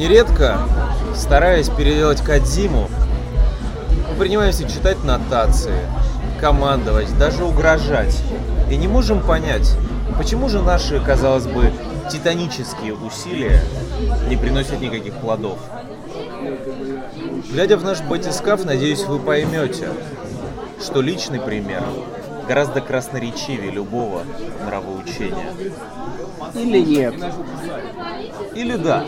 Нередко, стараясь переделать Кадзиму, мы принимаемся читать нотации, командовать, даже угрожать. И не можем понять, почему же наши, казалось бы, титанические усилия не приносят никаких плодов. Глядя в наш батискаф, надеюсь, вы поймете, что личный пример гораздо красноречивее любого нравоучения. Или нет? Или да.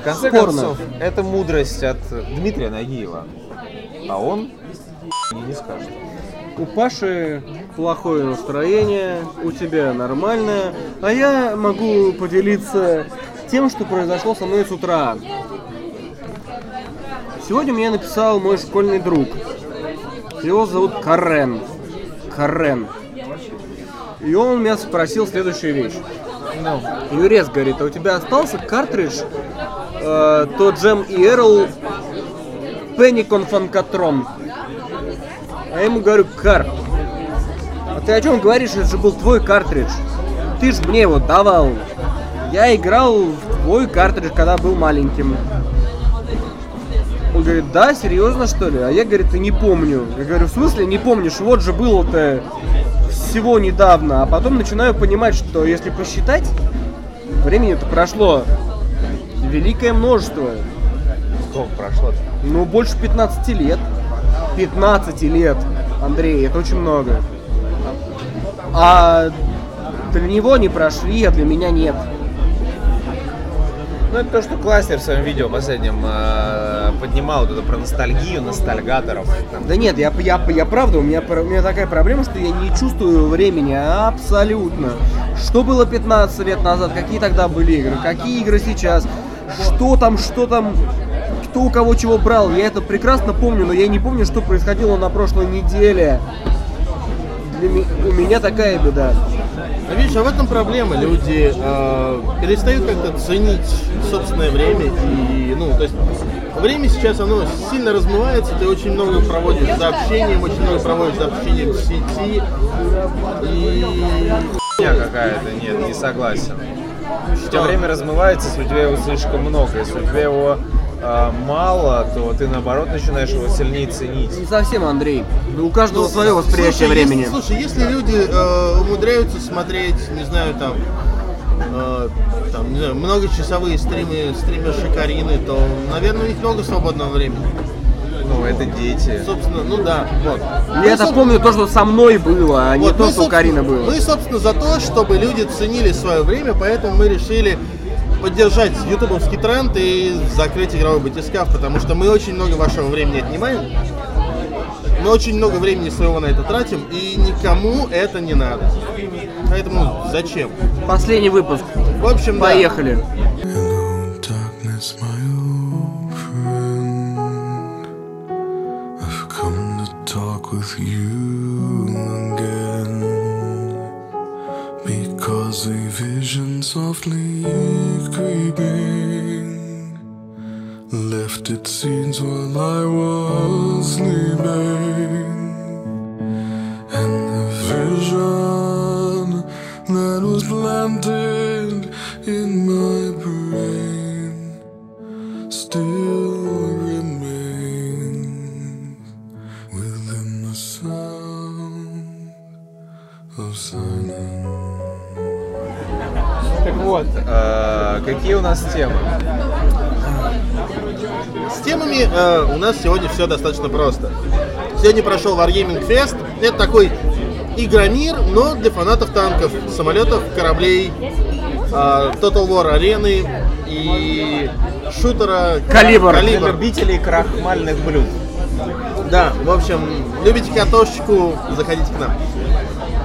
В конце Спорно. концов, это мудрость от Дмитрия Нагиева. А он мне не скажет. У Паши плохое настроение, у тебя нормальное, а я могу поделиться тем, что произошло со мной с утра. Сегодня мне написал мой школьный друг. Его зовут Карен. Карен. И он меня спросил следующую вещь. Ну, Юрец говорит, а у тебя остался картридж э, тот Джем и Эрл Пенникон Фанкатрон? А я ему говорю, Кар, а ты о чем говоришь? Это же был твой картридж. Ты же мне его давал. Я играл в твой картридж, когда был маленьким. Он говорит, да, серьезно что ли? А я, говорит, и не помню. Я говорю, в смысле не помнишь? Вот же было-то всего недавно. А потом начинаю понимать, что если посчитать, времени-то прошло великое множество. сколько прошло Ну, больше 15 лет. 15 лет, Андрей, это очень много. А для него не прошли, а для меня нет. Ну, это то, что Кластер в своем видео последнем э, поднимал вот это про ностальгию, ностальгаторов. Да нет, я, я, я правда, у меня, у меня такая проблема, что я не чувствую времени абсолютно. Что было 15 лет назад, какие тогда были игры, какие игры сейчас, что там, что там, кто у кого чего брал, я это прекрасно помню, но я не помню, что происходило на прошлой неделе. Для у меня такая беда. Ну, видишь, а в этом проблема. Люди э, перестают как-то ценить собственное время. И, ну, то есть, время сейчас, оно сильно размывается. Ты очень много проводишь за общением, очень много проводишь за общением в сети. И Хуйня какая-то, нет, не согласен. У тебя время размывается, если у тебя его слишком много. Если у тебя его э, мало, то ты наоборот начинаешь его сильнее ценить. Не совсем, Андрей. У каждого свое восприятие Слушай, времени. Если, слушай, если люди э, умудряются смотреть, не знаю, там, э, там, не знаю, многочасовые стримы, стримерши Карины, то, наверное, у них много свободного времени. Ну, это дети. Собственно, ну да, вот. Я это помню то, что со мной было, а не Вот то, мы, что у Карины было. Мы, собственно, за то, чтобы люди ценили свое время, поэтому мы решили поддержать ютубовский тренд и закрыть игровой батискаф, потому что мы очень много вашего времени отнимаем. Мы очень много времени своего на это тратим, и никому это не надо. Поэтому зачем? Последний выпуск. В общем, да. Поехали. Hello, darkness, my Because a vision softly creeping left its scenes while I was sleeping. And the vision that was planted in my вот, э, какие у нас темы? С темами э, у нас сегодня все достаточно просто. Сегодня прошел Wargaming Fest. Это такой игромир, но для фанатов танков, самолетов, кораблей, э, Total War арены и шутера Калибр. Калибр. любителей крахмальных блюд. Да, в общем, любите картошечку, заходите к нам.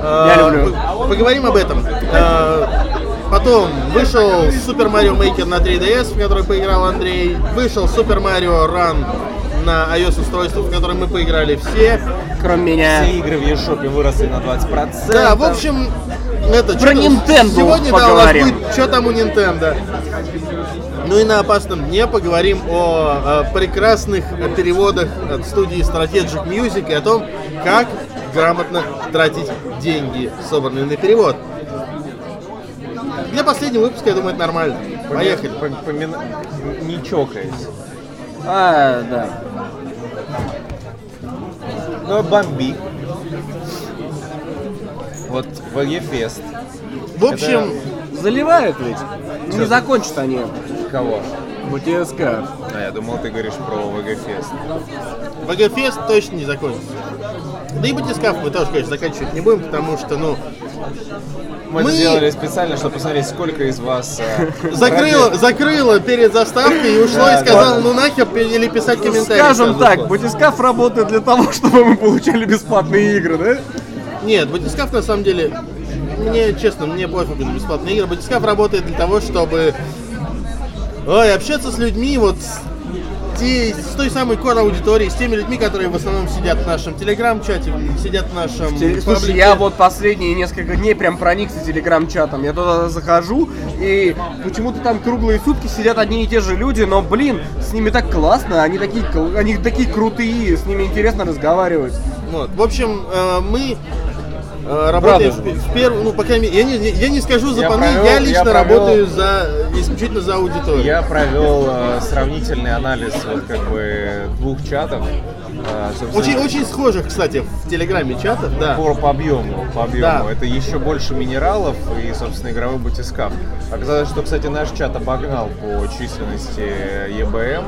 Я Э, люблю. п- Поговорим об этом. Потом вышел Super Mario Maker на 3DS, в который поиграл Андрей. Вышел Super Mario Run на iOS устройство, в которое мы поиграли все. Кроме меня. Все игры в eShop выросли на 20%. Да, в общем, это Про Nintendo Сегодня да, у нас поговорим. будет что там у Nintendo. Ну и на опасном дне поговорим о, э, прекрасных переводах от студии Strategic Music и о том, как грамотно тратить деньги, собранные на перевод. Для последнего выпуска, я думаю, это нормально. Поехали. Пом- помина- Не чокаясь. А, да. Ну, бомби. Вот VG Fest. В общем, Заливают ведь. Не закончат они. Кого? БТСК. А, я думал, ты говоришь про Fest. ВГФест точно не закончится. Да и батискаф мы тоже, конечно, заканчивать не будем, потому что, ну, Мы, Мы- это сделали специально, чтобы посмотреть, сколько из вас... э, закрыло, ради- закрыло перед заставкой и ушло и сказало, да. ну нахер или писать комментарии. Скажем так, батискаф работает для того, чтобы мы получали бесплатные игры, да? Нет, батискаф на самом деле, мне честно, мне пофигу на бесплатные игры. Батискаф работает для того, чтобы ой, общаться с людьми, вот с, те- с той самой кор аудиторией, с теми людьми, которые в основном сидят в нашем телеграм-чате, сидят в нашем Те- Слушай, я вот последние несколько дней прям проникся телеграм-чатом. Я туда захожу, и почему-то там круглые сутки сидят одни и те же люди, но, блин, с ними так классно, они такие, они такие крутые, с ними интересно разговаривать. Вот. В общем, э, мы работаем в, Правда. пе- в первую, ну, по крайней мере, я не, я не скажу за Я паны, провел- я я лично провел- работаю за исключительно за аудиторию. Я провел э, сравнительный анализ вот как бы двух чатов. Э, собственно, Очень, очень схожих, кстати, в телеграме чатов, да. По, по объему, по объему. Да. Это еще больше минералов и, собственно, игровой батискаф. Оказалось, что, кстати, наш чат обогнал по численности ЕБМ.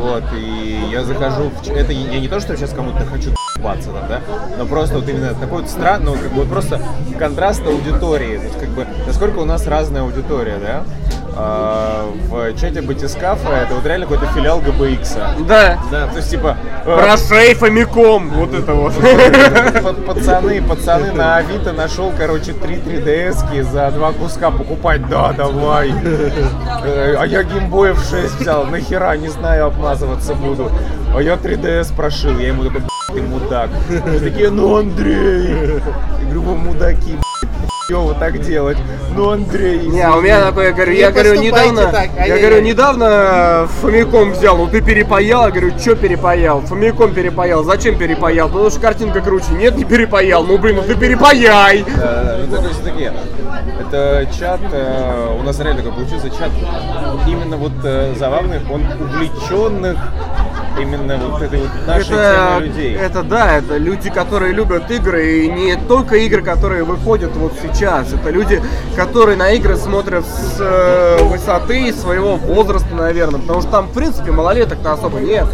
Вот, и я захожу в Это я не то, что сейчас кому-то хочу баться там, да, но просто вот именно такой вот странный, ну, как бы вот просто контраст аудитории. То есть, как бы, насколько у нас разная аудитория, да? А, в чате батискафа это вот реально какой-то филиал ГБХ. Да. Да. То есть, типа, э, Про шейфомиком, вот это вот. Пацаны, пацаны на Авито нашел, короче, три 3DS за два куска покупать. Да, давай. Э, А я геймбоев 6 взял. Нахера, не знаю, обмазываться буду. А я 3DS прошил. Я ему такой, «Б***ь, ты мудак. Они такие, ну Андрей. Я говорю, вы мудаки, вот так делать. Ну Андрей. Не, а у меня такое, я говорю, Не я говорю, недавно, так, я ай-яй-яй. говорю, недавно Фомиком взял, ну ты перепаял, я говорю, что перепаял? Фомиком перепаял, зачем перепаял? Потому что картинка круче, нет, не перепаял, ну блин, ну ты перепаяй! Да, да, ну такие. Это чат, э, у нас реально такой получился чат именно вот э, забавных, он увлеченных именно вот этой вот нашей Это, людей. это да, это люди, которые любят игры, и не только игры, которые выходят вот сейчас. Это люди, которые на игры смотрят с э, высоты своего возраста, наверное. Потому что там, в принципе, малолеток-то особо нет.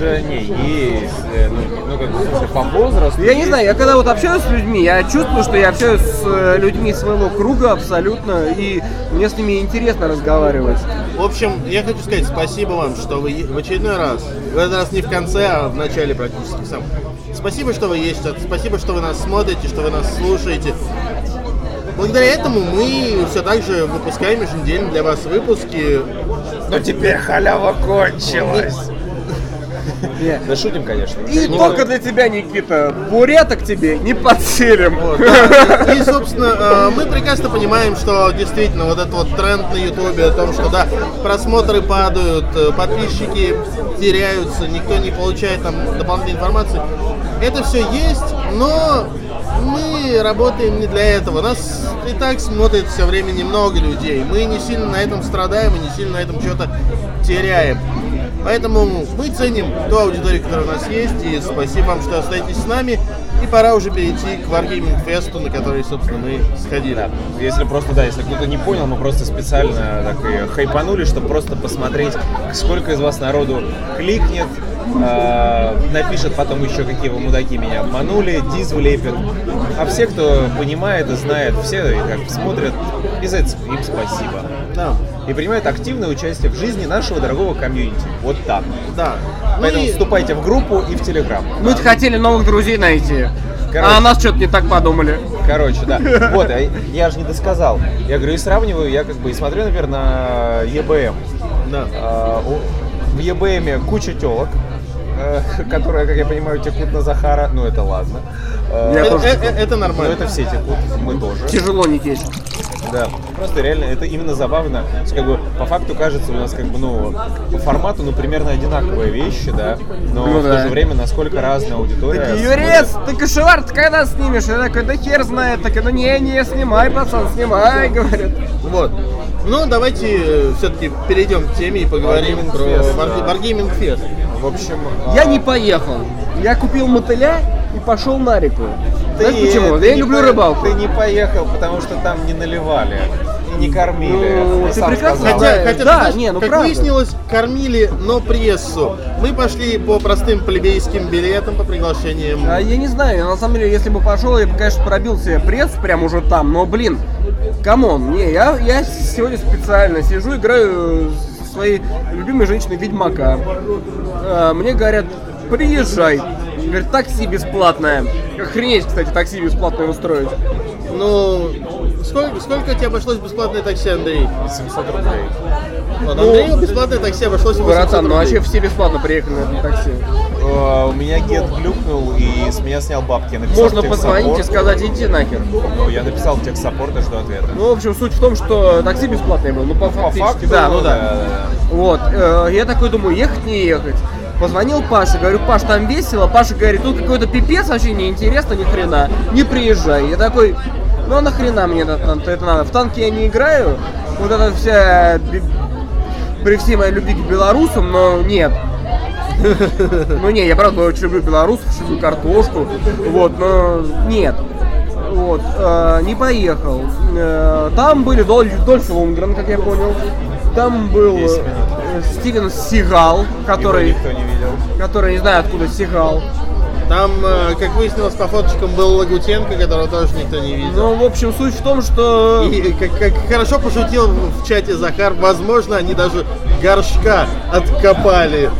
Да не, есть, э, ну, ну как бы, смысле, по возрасту. Я не знаю, я когда вот общаюсь с людьми, я чувствую, что я общаюсь с э, людьми своего круга абсолютно, и мне с ними интересно разговаривать. В общем, я хочу сказать спасибо вам, что вы в очередной раз, в этот раз не в конце, а в начале практически сам. Спасибо, что вы есть, спасибо, что вы нас смотрите, что вы нас слушаете. Благодаря этому мы все так же выпускаем еженедельно для вас выпуски. Но теперь халява кончилась. Да шутим, конечно. И только для тебя, Никита, буряток тебе не подселим. И, собственно, э, мы прекрасно понимаем, что действительно вот этот вот тренд на Ютубе о том, что да, просмотры падают, э, подписчики теряются, никто не получает там дополнительной информации. Это все есть, но мы работаем не для этого. Нас и так смотрит все время немного людей. Мы не сильно на этом страдаем и не сильно на этом что-то теряем. Поэтому мы ценим ту аудиторию, которая у нас есть, и спасибо вам, что остаетесь с нами. И пора уже перейти к Wargaming Fest, на который, собственно, мы сходили. Да. Если просто, да, если кто-то не понял, мы просто специально так и хайпанули, чтобы просто посмотреть, сколько из вас народу кликнет, э, напишет потом еще, какие вы мудаки меня обманули, диз влепит. А все, кто понимает и знает, все как смотрят, и за это им спасибо. Да, И принимают активное участие в жизни нашего дорогого комьюнити. Вот так. да. Поэтому Мы- вступайте в группу и в Телеграм. Мы хотели новых друзей найти. Короче. А о нас что-то не так подумали. Короче, да. Вот, а я же не досказал. Я говорю, и сравниваю, я как бы и смотрю, например, на ЕБМ. Да. А, В ЕБМе куча телок, э, которые, как я понимаю, текут на Захара. Ну, это ладно. Э, Я Э, тоже э, такой. э, Это Ну, нормально. это все текут, мы тоже. Тяжело не течь. Да, просто реально это именно забавно. То есть, как бы, по факту кажется у нас как бы, ну, по формату, ну, примерно одинаковые вещи, да, но Ну в да. то же время насколько разная аудитория. Смотрит. Юрец, ты кошевар, ты когда снимешь? Я такой, да хер знает. Так, ну не, не, снимай, пацан, снимай, говорят. Вот. Ну, давайте все-таки перейдем к теме и поговорим Wargaming про Fest, да. Wargaming Fest. В общем... Я а, не поехал. Я купил мотыля пошел на реку. ты- Знаешь почему? ты Я не люблю по- рыбалку. Ты не поехал, потому что там не наливали и не кормили. Ну, ты прекрасно сказал. Хотя, хотя, да, знаешь, не, ну как правда. выяснилось, кормили, но прессу. Мы пошли по простым плебейским билетам, по приглашениям. А я не знаю, на самом деле, если бы пошел, я бы, конечно, пробил себе пресс прям уже там, но, блин, come on, не, я, я сегодня специально сижу, играю со своей любимой женщиной Ведьмака. А, мне говорят, приезжай. Говорит, такси бесплатное. Охренеть, кстати, такси бесплатное устроить. Ну, сколько, сколько тебе обошлось бесплатное такси, Андрей? 700 рублей. Вот, Андрею бесплатное такси обошлось 800 Братан, ну рублей. вообще все бесплатно приехали на этом такси. Э, У меня гет глюкнул и с меня снял бабки. Я написал Можно позвонить и сказать, иди нахер. Ну, я написал в техсаппорт и жду ответа. Ну, в общем, суть в том, что такси бесплатное было. Ну, по, По фактически, факту, да, ну да. да, да. Вот, э, я такой думаю, ехать не ехать. Позвонил Паше, говорю, Паш, там весело. Паша говорит, тут какой-то пипец, вообще неинтересно, ни хрена. Не приезжай. Я такой, ну а нахрена мне это, это надо? В танке я не играю. Вот это вся... При всей моей любви к белорусам, но нет. Ну не, я правда очень люблю белорусов, люблю картошку. Вот, но нет. Вот, э, не поехал. Э, там были Доль, Дольф Лунгрен, как я понял. Там был Десять э, Стивен Сигал, который, Его никто не видел. который не знаю откуда Сигал. Там, э, как выяснилось по фоточкам, был Лагутенко, которого тоже никто не видел. Ну, в общем, суть в том, что... И как, как хорошо пошутил в чате Захар, возможно, они даже горшка откопали.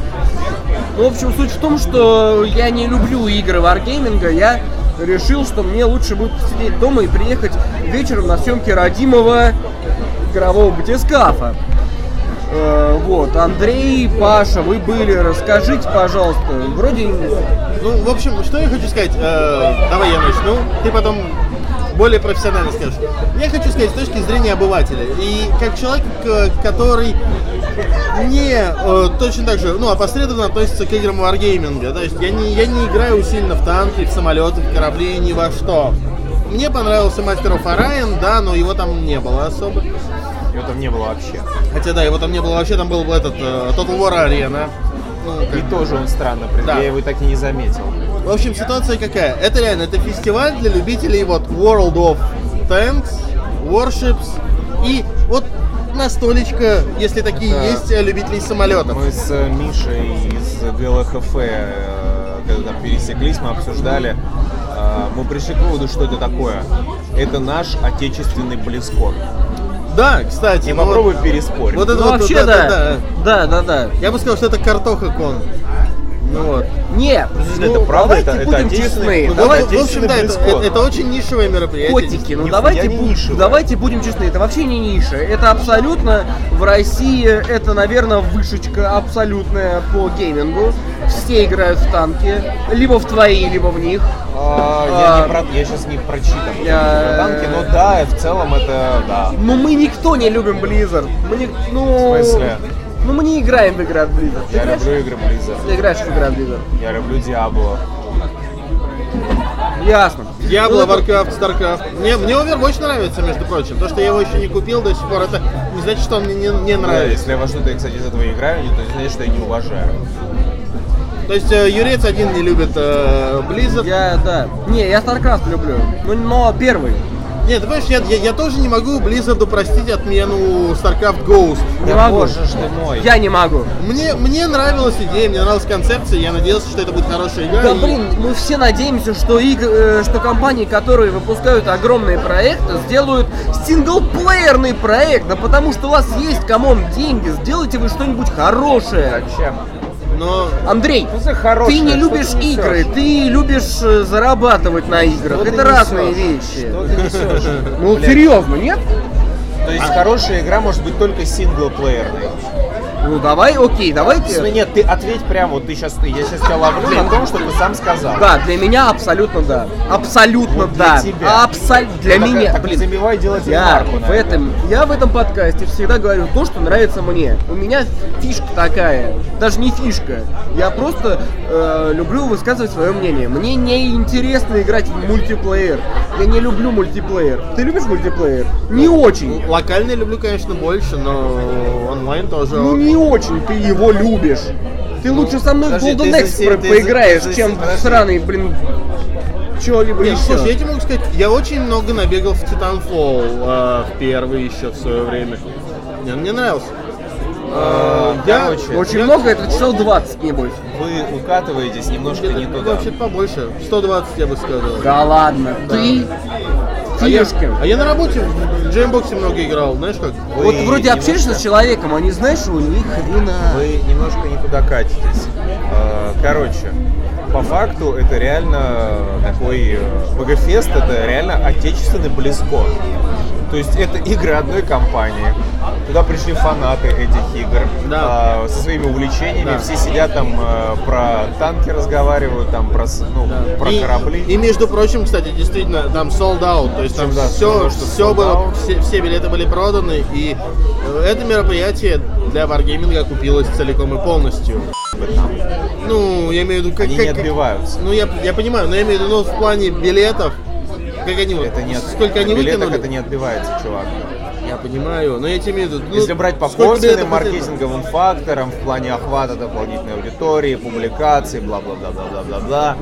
Ну, в общем, суть в том, что я не люблю игры варгейминга. Я решил, что мне лучше будет посидеть дома и приехать вечером на съемки родимого игрового батискафа. Э, вот, Андрей, Паша, вы были, расскажите, пожалуйста. Вроде Ну, в общем, что я хочу сказать? Э, давай я начну, ты потом более профессионально скажешь. Я хочу сказать с точки зрения обывателя. И как человек, к- который не э, точно так же, ну, опосредованно относится к играм варгейминга. То есть я не, я не играю сильно в танки, в самолеты, в корабли, ни во что. Мне понравился Master of Orion, да, но его там не было особо. Его там не было вообще. Хотя да, его там не было вообще, там был этот э, Total War Arena. Ну, как И тоже он странно, Да. я его так и не заметил. В общем, ситуация какая? Это реально, это фестиваль для любителей вот World of Tanks, Warships и вот настолечко, если такие Да. есть, э, любителей самолетов. Мы с э, Мишей из ГЛХФ, э, когда там пересеклись, мы обсуждали, э, мы пришли к выводу, что это такое. Это наш отечественный близкон. Да, кстати, И ну попробуй вот, переспорить. вот это Ну, вот, вообще, да. да. Да, да, да. Я бы сказал, что это картоха кон. Ну вот. Нет, Подожди, ну, это правда? давайте Это- это будем отечественный- честны. Ну, Давай, в общем, да, это, Близкон. это очень нишевое мероприятие. котики, ну давайте, не бу- давайте будем честны, это вообще не ниша. Это абсолютно в России, это, наверное, вышечка абсолютная по геймингу. Все играют в танки, либо в твои, либо в них. А, А, я, не про- я сейчас не прочитан я- танки, но да, в целом это да. Но мы никто не любим Blizzard. Мы не, ну, В смысле? Ну мы не играем в игры от Blizzard. Ты Я играешь? люблю игры Blizzard. Ты играешь в игры от Blizzard. Я люблю Диабло. Ясно. Diablo, Ну, это- Warcraft, Starcraft. Мне, мне Overwatch нравится, между прочим. То, что я его еще не купил до сих пор, это не значит, что он мне не, не Да, нравится. если я во что-то, кстати, из этого играю, то это значит, что я не уважаю. То есть э, Юрец один не любит э, Blizzard. Я, да. Не, я StarCraft люблю. Ну, но первый. Нет, ты понимаешь, я, я, я тоже не могу Blizzard простить отмену StarCraft Ghost. Не Да могу. боже ж ты мой. Я не могу. Мне, мне нравилась идея, мне нравилась концепция, я надеялся, что это будет хорошая игра. Да и- блин, мы все надеемся, что, иг- э, что компании, которые выпускают огромные проекты, сделают синглплеерный проект. Да потому что у вас есть, come on, деньги, сделайте вы что-нибудь хорошее. Зачем? Но Андрей, Ну, хорошее, ты не любишь ты несешь? игры, ты любишь э, зарабатывать на играх. Что Это разные вещи. Что ты несешь? Ну серьезно, нет? То есть хорошая игра может быть только синглплеерной. Ну давай, окей, Ну, давайте. Нет, ты ответь прямо, вот ты сейчас, я сейчас тебя ловлю на том, что ты сам сказал. Да, для меня абсолютно да. Абсолютно Вот для да. тебя. Абсолютно для Ну, так- меня. Так Блин, забивай делать Я ремарку на в это. этом, я в этом подкасте всегда говорю то, что нравится мне. У меня фишка такая, даже не фишка. Я просто э, люблю высказывать свое мнение. Мне не интересно играть в мультиплеер. Я не люблю мультиплеер. Ты любишь мультиплеер? Не очень. Локальный люблю, конечно, больше, но онлайн тоже. Ну не очень ты его любишь. Ты лучше со мной в Golden Axe поиграешь, ты чем в сраный, блин, чего-либо еще. слушай, я тебе могу сказать, я очень много набегал в Titanfall э, в первый еще в свое время. Мне, мне нравился. Э, я- короче, Очень я- много, это часов 20, небось. Вы укатываетесь немножко не туда. вообще побольше. 120 я бы сказал. Да ладно, ты А я, а я на работе в джеймбоксе много играл, знаешь как? Вы Вот вроде немножко- общаешься с человеком, а не знаешь, у них хрена. Вы немножко не туда катитесь. Э, Короче, по факту это реально такой э, БГФест, это реально отечественный близко. То есть это игры одной компании. Туда пришли фанаты этих игр Да. а, со своими увлечениями. Да. Все сидят там э, про танки разговаривают, там про, ну, про и, корабли. И между прочим, кстати, действительно, там sold out, то есть там да, все, что все было, все, все билеты были проданы, и э, это мероприятие для варгейминга купилось целиком и полностью. Ну, я имею в виду, как... Они как- не отбиваются. Ну, я, я понимаю, но я имею в виду, ну, в плане билетов, как они вот, Это нет. сколько они билетах выкинули. это не отбивается, чувак. Я понимаю, но я тебе имею в виду, ну, Если брать по косвенным маркетинговым факторам в плане охвата дополнительной аудитории, публикаций, бла-бла-бла-бла-бла-бла,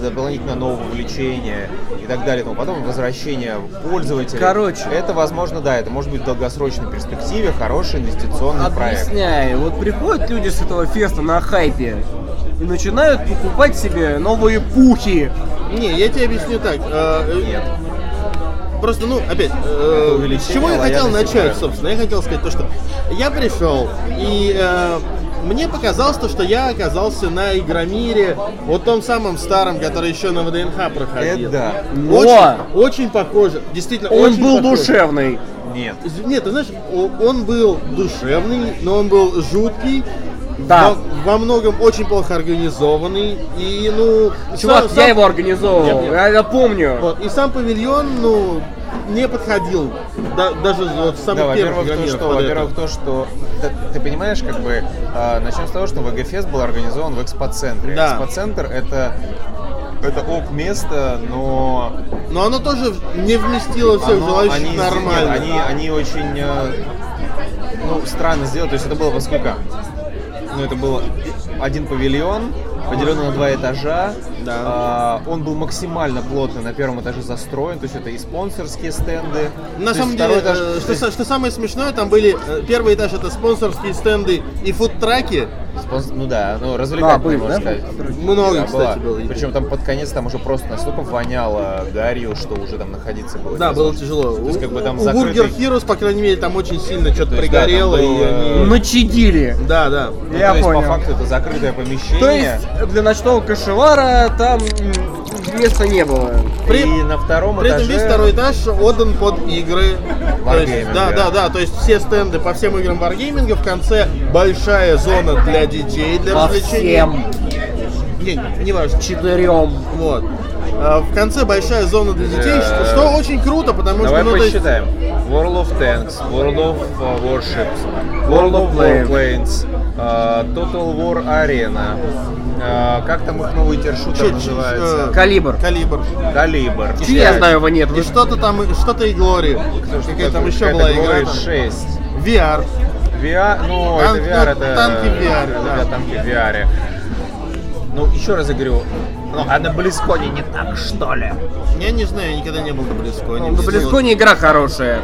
дополнительно нового увлечения и так далее, тому потом возвращение пользователей. Короче. это возможно, да, это может быть в долгосрочной перспективе хороший инвестиционный проект. Объясняю, вот приходят люди с этого феста на хайпе и начинают покупать себе новые пухи. Не, я тебе объясню так. э, э, Нет. Просто, ну, опять, э, с чего я хотел начать, собственно? Я хотел сказать то, что я пришел, и э, мне показалось то, что я оказался на Игромире, вот том самом старом, который еще на ВДНХ проходил. Это да. Но Очень, очень похоже, действительно, он очень был похоже. душевный. Нет. Нет, ты знаешь, он был душевный, но он был жуткий, Да. во, во многом очень плохо организованный, и, ну... Чувак, сам- я сам- его организовывал, Нет, нет. я, я помню. Вот, и сам павильон, ну, не подходил. Да- даже вот с самых Да, первых во-первых, то, что, во-первых, то, что ты, ты понимаешь, как бы э, начнем с того, что ВГФест был организован в экспоцентре. Да. Экспоцентр это это ок место, но Но оно тоже не вместило всех оно- желающих они, нормально. нет, они, они очень э, ну, странно сделали. То есть это было во сколько? Ну, это был один павильон, поделенный на два этажа. Да. А, он был максимально плотно на первом этаже застроен, то есть это и спонсорские стенды. На самом есть деле, этаж- э, что, что самое смешное, там были э, первый этаж это спонсорские стенды и фудтраки. Спонс- Ну да, ну развлекательные, были, можно да, сказать. Много, Да, кстати, была. было. Причем там под конец там уже просто настолько воняло гарью, что уже там находиться было. Да, было тяжело. То есть, как бы там у закрытый- Burger Heroes, по крайней мере, там очень сильно что-то То есть, да, пригорело. и было, они- Начадили. Да, да. Ну, Я то есть, понял. по факту это закрытое помещение. То есть для ночного кошевара там места не было. при- и на втором При этом этаже... весь второй этаж отдан под игры. Есть, да, да. да. То есть все стенды по всем играм Wargaming, в конце большая зона для детей, для По развлечений. всем Не, не важно. четырем. Вот. А, В конце большая зона для детей, что, что очень круто, потому Давай что ну, то есть, посчитаем. World of Tanks, World of uh, Warships, World of Warplanes. Uh, Total War Arena, uh, как там их новый тершутер Чуть- называется? э, Калибр. калибр. Калибр. Че я знаю его нет? И что-то там, что-то и Глори. Какая там еще была Glory игра. 6. VR. VR, ну, Танк- это VR, ну, это... танки VR, да. да. танки VR. Ну, еще раз я говорю, ну, а на Близконе не так, что ли? Я не знаю, я никогда не был на Близконе. Ну, на Близконе игра хорошая.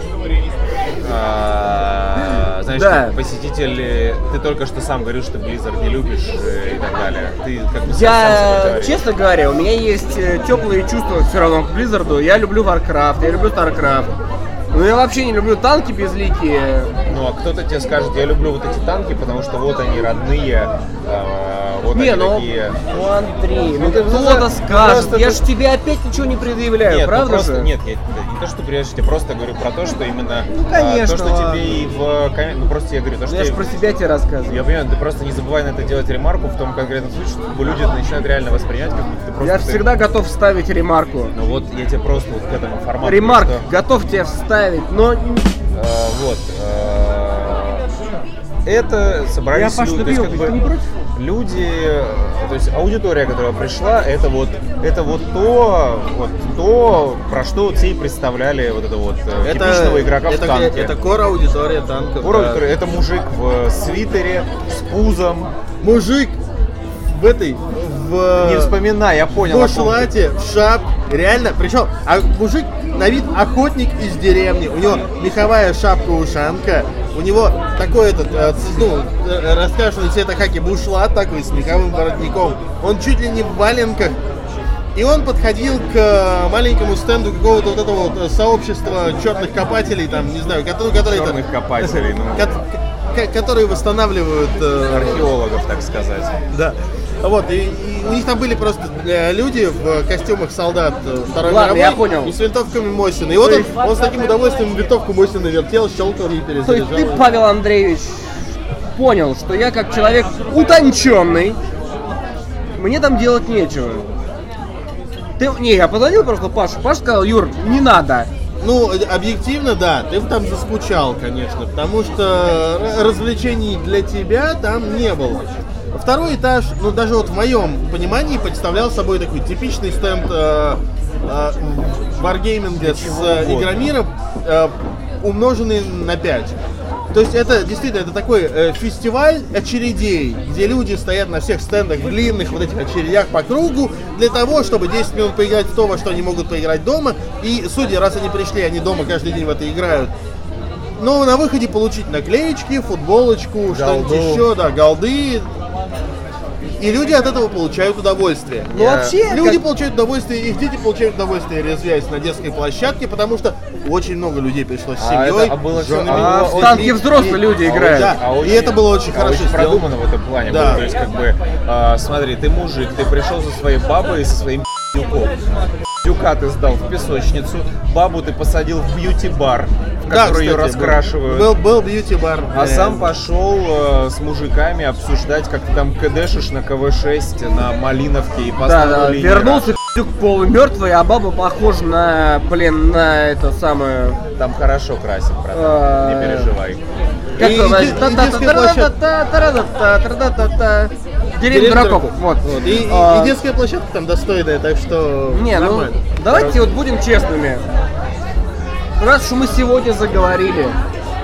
А, Знаешь, Да. ты посетитель, ты только что сам говорил, что Blizzard не любишь э, и так далее. Ты как бы Я, честно говоря, у меня есть э, теплые чувства все равно к Близзарду. Я люблю Warcraft, я люблю StarCraft. Но я вообще не люблю танки безликие. Ну, а кто-то тебе скажет, я люблю вот эти танки, потому что вот они родные, э, вот Не, они ну, такие. ну, Андрей, ну Ну, ты кто-то ну, скажет. просто Я ты- ж тебе опять ничего не предъявляю, Нет, ну правда просто, же? нет, я не то, что приезжаешь, я просто говорю про то, что именно а, конечно, то, что ладно. тебе и в коммен- ну просто я говорю, то, Ну, что я же про себя тебе рассказываю. Я понимаю, ты просто не забывай на это делать ремарку в том конкретном случае, чтобы люди начинают реально воспринимать, как будто ты просто... Я ты- всегда готов вставить ремарку. Ну вот я тебе просто вот к этому формату... Ремарк, что, готов тебе вставить, но э, вот. э, это собрались Я, люди, то есть, как бы, люди, э, то есть аудитория, которая пришла, это вот, это вот то, вот то, про что все и представляли вот это вот э, типичного игрока это, в танке. Это кор аудитория танков. Ура, да. который- это мужик в свитере с пузом. Мужик в этой, в... Не вспоминай, я понял. в бушлате, в шап, реально, причем, а мужик на вид охотник из деревни, у него меховая шапка-ушанка, у него такой этот, э, ну, э, раскрашенный цвета хаки бушлат такой с меховым воротником, он чуть ли не в валенках, и он подходил к э, маленькому стенду какого-то вот этого вот сообщества черных копателей, там, не знаю, которые, которые, Черных копателей, ну, ко- ко- которые восстанавливают э, археологов, так сказать. да. Вот, и, и у них там были просто э, люди в костюмах солдат э, Второй Ладно, мировой я понял. и с винтовками Мосина. И вот он, он с таким удовольствием винтовку Мосина вертел, щелкал и То есть ты, Павел Андреевич, понял, что я как человек утонченный, мне там делать нечего. Ты, не, я позвонил просто Пашу. Паша сказал, Юр, не надо. Ну, э, объективно, да, ты там заскучал, конечно, потому что р- развлечений для тебя там не было. Второй этаж, ну даже вот в моем понимании, представлял собой такой типичный стенд э, э, варгейминга с э, игромиром, э, умноженный на 5. То есть это действительно это такой э, фестиваль очередей, где люди стоят на всех стендах в длинных вот этих очередях по кругу для того, чтобы 10 минут поиграть в то, во что они могут поиграть дома. И судьи, раз они пришли, они дома каждый день в это играют. Но на выходе получить наклеечки, футболочку, что-нибудь еще, да, голды. И люди от этого получают удовольствие. Ну Я- вообще, Люди как- получают удовольствие, их дети получают удовольствие, резвясь на детской площадке, потому что очень много людей пришло с А семьей. это- а было всё- женами. а в танки взрослые и- люди а, играют. да, А и это было очень а хорошо очень сделано. продумано в этом плане. Да. было. То есть, как бы, а, смотри, ты мужик, ты пришел со своей бабой и со своим пи***юком. Дюка ты сдал в песочницу, бабу ты посадил в бьюти-бар, да, который кстати, ее раскрашивают. Был, был, beauty бьюти-бар. А сам пошел э, с мужиками обсуждать, как ты там кдшишь на КВ-6 на Малиновке и поставил да, да. Вернулся пи***к полумертвый, а баба похожа на, блин, на это самое... Там хорошо красит, правда, не э, переживай. Как Деревья дураков. Вот. вот. И, и детская площадка там достойная, так что. Не, нормально. ну давайте вот будем честными. Раз уж мы сегодня заговорили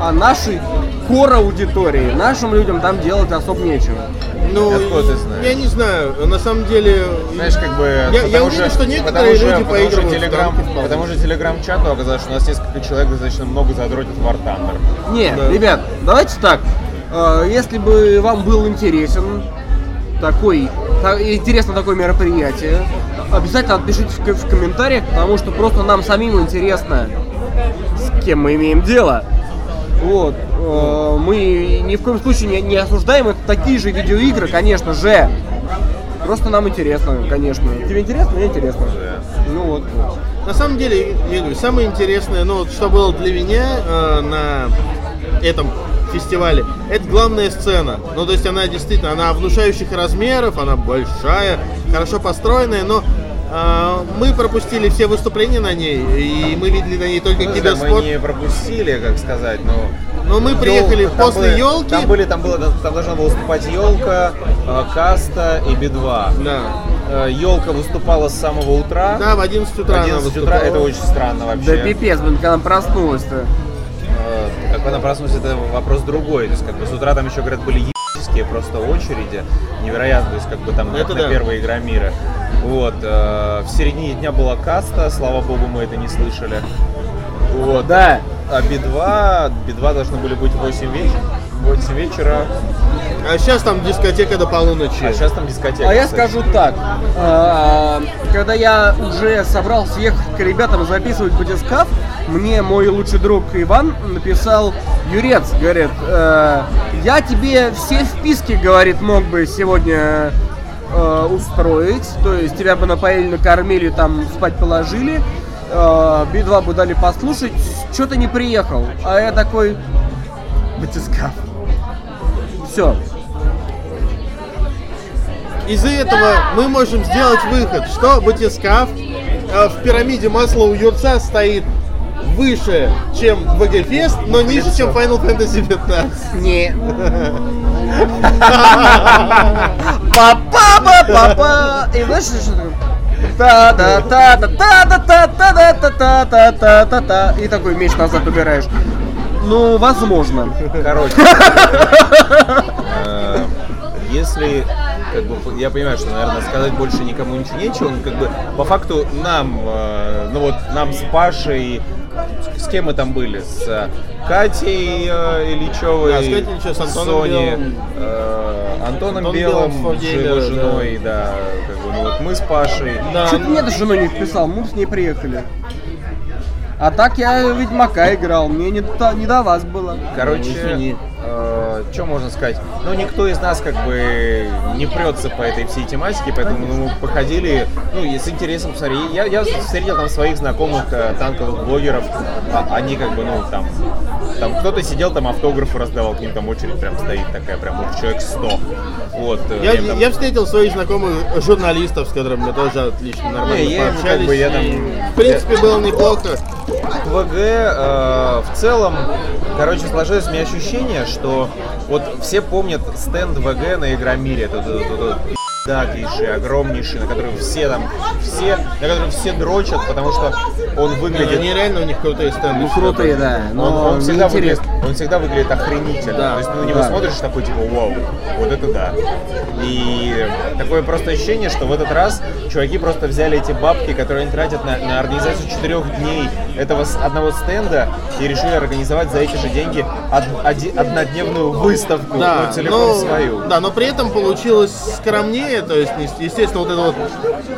о нашей кор аудитории, нашим людям там делать особо нечего. Ну, Откуда ты знаешь? я не знаю, на самом деле... Знаешь, как бы... Я- я потому уверен, что- что некоторые потому люди потому поигрывают что в телеграм. Потому что телеграм-чату оказалось, что у нас несколько человек достаточно много задротит War Thunder. Не, Да. ребят, давайте так. Э, Если бы вам был интересен такой, та- интересно такое мероприятие, обязательно отпишите в комментариях, потому что просто нам самим интересно, с кем мы имеем дело. Вот. э, Мы ни в коем случае не, не осуждаем это такие же видеоигры, конечно же. Просто нам интересно, конечно. Тебе интересно? Мне интересно. Ну вот. На самом деле, я говорю, самое интересное, ну, что было для меня э, на этом фестивале, это главная сцена. Ну, то есть она действительно, она внушающих размеров, она большая, хорошо построенная, но мы пропустили все выступления на ней, и мы видели на ней только Ну, да, мы не пропустили, как сказать, но... Но мы приехали Ёл- там после были- елки. Там были, там было, там должна была выступать елка, Каста и Би-2. Да. Елка выступала с самого утра. Да, в 11 утра. В она 11 утра это очень странно Да вообще. пипец, блин, когда она проснулась-то. Э, Как она проснулась, это вопрос другой. То есть, как бы с утра там еще, говорят, были просто очереди. Невероятно, есть, как бы там Это на да. первые игра мира. Вот. э, В середине дня была каста, слава богу, мы это не слышали. Вот. Да. А Би-2, Би-2 должны были быть в 8 вечера. 8 вечера, А сейчас там дискотека до полуночи. а сейчас там дискотека. А я кстати. скажу так, а, когда я уже собрался ехать к ребятам записывать батискаф, мне мой лучший друг Иван написал, Юрец, говорит, «Э, я тебе все вписки, говорит, мог бы сегодня э, устроить, то есть тебя бы напоили, накормили, там спать положили, э, Би-2 бы дали послушать, что ты не приехал? А я такой, батискаф. Все, Из-за этого мы можем сделать выход, что батискаф э, в пирамиде масла у Юрца стоит выше, чем Fest, но ниже, чем Final Fantasy 15. не. Папа, папа, И знаешь, что такое? та да та да та да та та да та та та та та та И такой меч назад убираешь. Ну, возможно. Короче, э, если как бы, я понимаю, что, наверное, сказать больше никому ничего нечего, но как бы по факту нам, э, ну вот нам с Пашей, с кем мы там были? С э, Катей э, Ильичевой, Да, с Катей Ильичевой, с Антоном Сони, Белым. э, Антоном Антон Белым, Белым, с его да. женой, да, как бы, ну вот мы с Пашей. Да, Что-то мне даже женой не вписал, мы с ней приехали. А так я Ведьмака играл, мне не до, не до вас было. Короче, Что можно сказать? Ну, никто из нас как бы не прется по этой всей тематике, поэтому ну, мы походили, ну, и с интересом посмотрели. Я, я встретил там своих знакомых э, танковых блогеров, а- они как бы, ну, там, там кто-то сидел, там автографы раздавал, к ним там очередь прям стоит такая, прям ух, человек 100. Вот. э, Я, там- я встретил своих знакомых журналистов, с которыми мы тоже отлично нормально Не, я, пообщались. как бы, я там- В принципе, было неплохо. ВГ э, в целом, короче, сложилось у меня ощущение, что вот все помнят стенд ВГ на Игромире, этот, этот, этот пиздатейший, огромнейший, на который все там, все, на который все дрочат, потому что он выглядит... Они реально у них крутые стенды. Ну, крутые, да, Он, но он всегда выглядит, он всегда выглядит охренительно. Да, То есть ты на него да. смотришь такой типа вау, вот это да. И такое просто ощущение, что в этот раз чуваки просто взяли эти бабки, которые они тратят на, на организацию четырех дней этого одного стенда и решили организовать за эти же деньги од- оди- однодневную выставку, Да, ну, целиком но, свою. да, но при этом получилось скромнее, то есть, естественно, вот это вот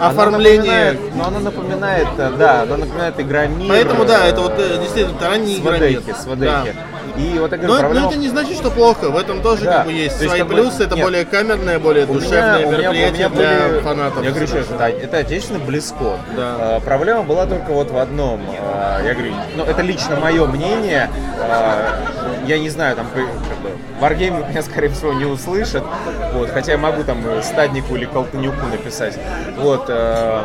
оформление. Но она напоминает, э, да, она напоминает Игромир. Поэтому, да, это вот э, действительно это ранний с игромир. ВДХи, с ВДХи. И вот такая Но, но проблема... это не значит, что плохо. В этом тоже Да. как бы есть То есть, свои бы, плюсы. Это нет. более камерное, более душевное мероприятие меня были- для фанатов. Я говорю, что это, это отечественно близко. Да. А, проблема была только вот в одном. А, я говорю, ну это лично мое мнение. А, я не знаю, там бы, Wargaming меня, скорее всего, не услышат. Вот, хотя я могу там э, стаднику или колтанюку написать. Вот. а,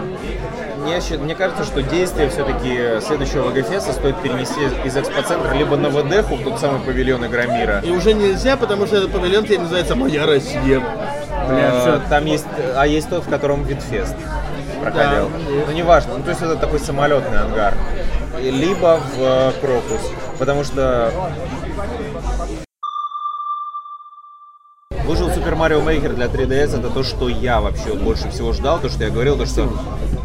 мне, мне кажется, что действие все-таки следующего ВГФеста стоит перенести из экспоцентра либо на ВДХу, в тот самый павильон Игромира. И уже нельзя, потому что этот павильон теперь называется «Моя Россия». Бля, А, всё. Там есть, а есть тот, в котором WG Fest проходил. Да. Ну, неважно. Ну, то есть это такой самолетный ангар. Либо в э, Крокус. Потому что Выжил Super Mario Maker для 3DS, это то, что я вообще больше всего ждал, то, что я говорил, то, что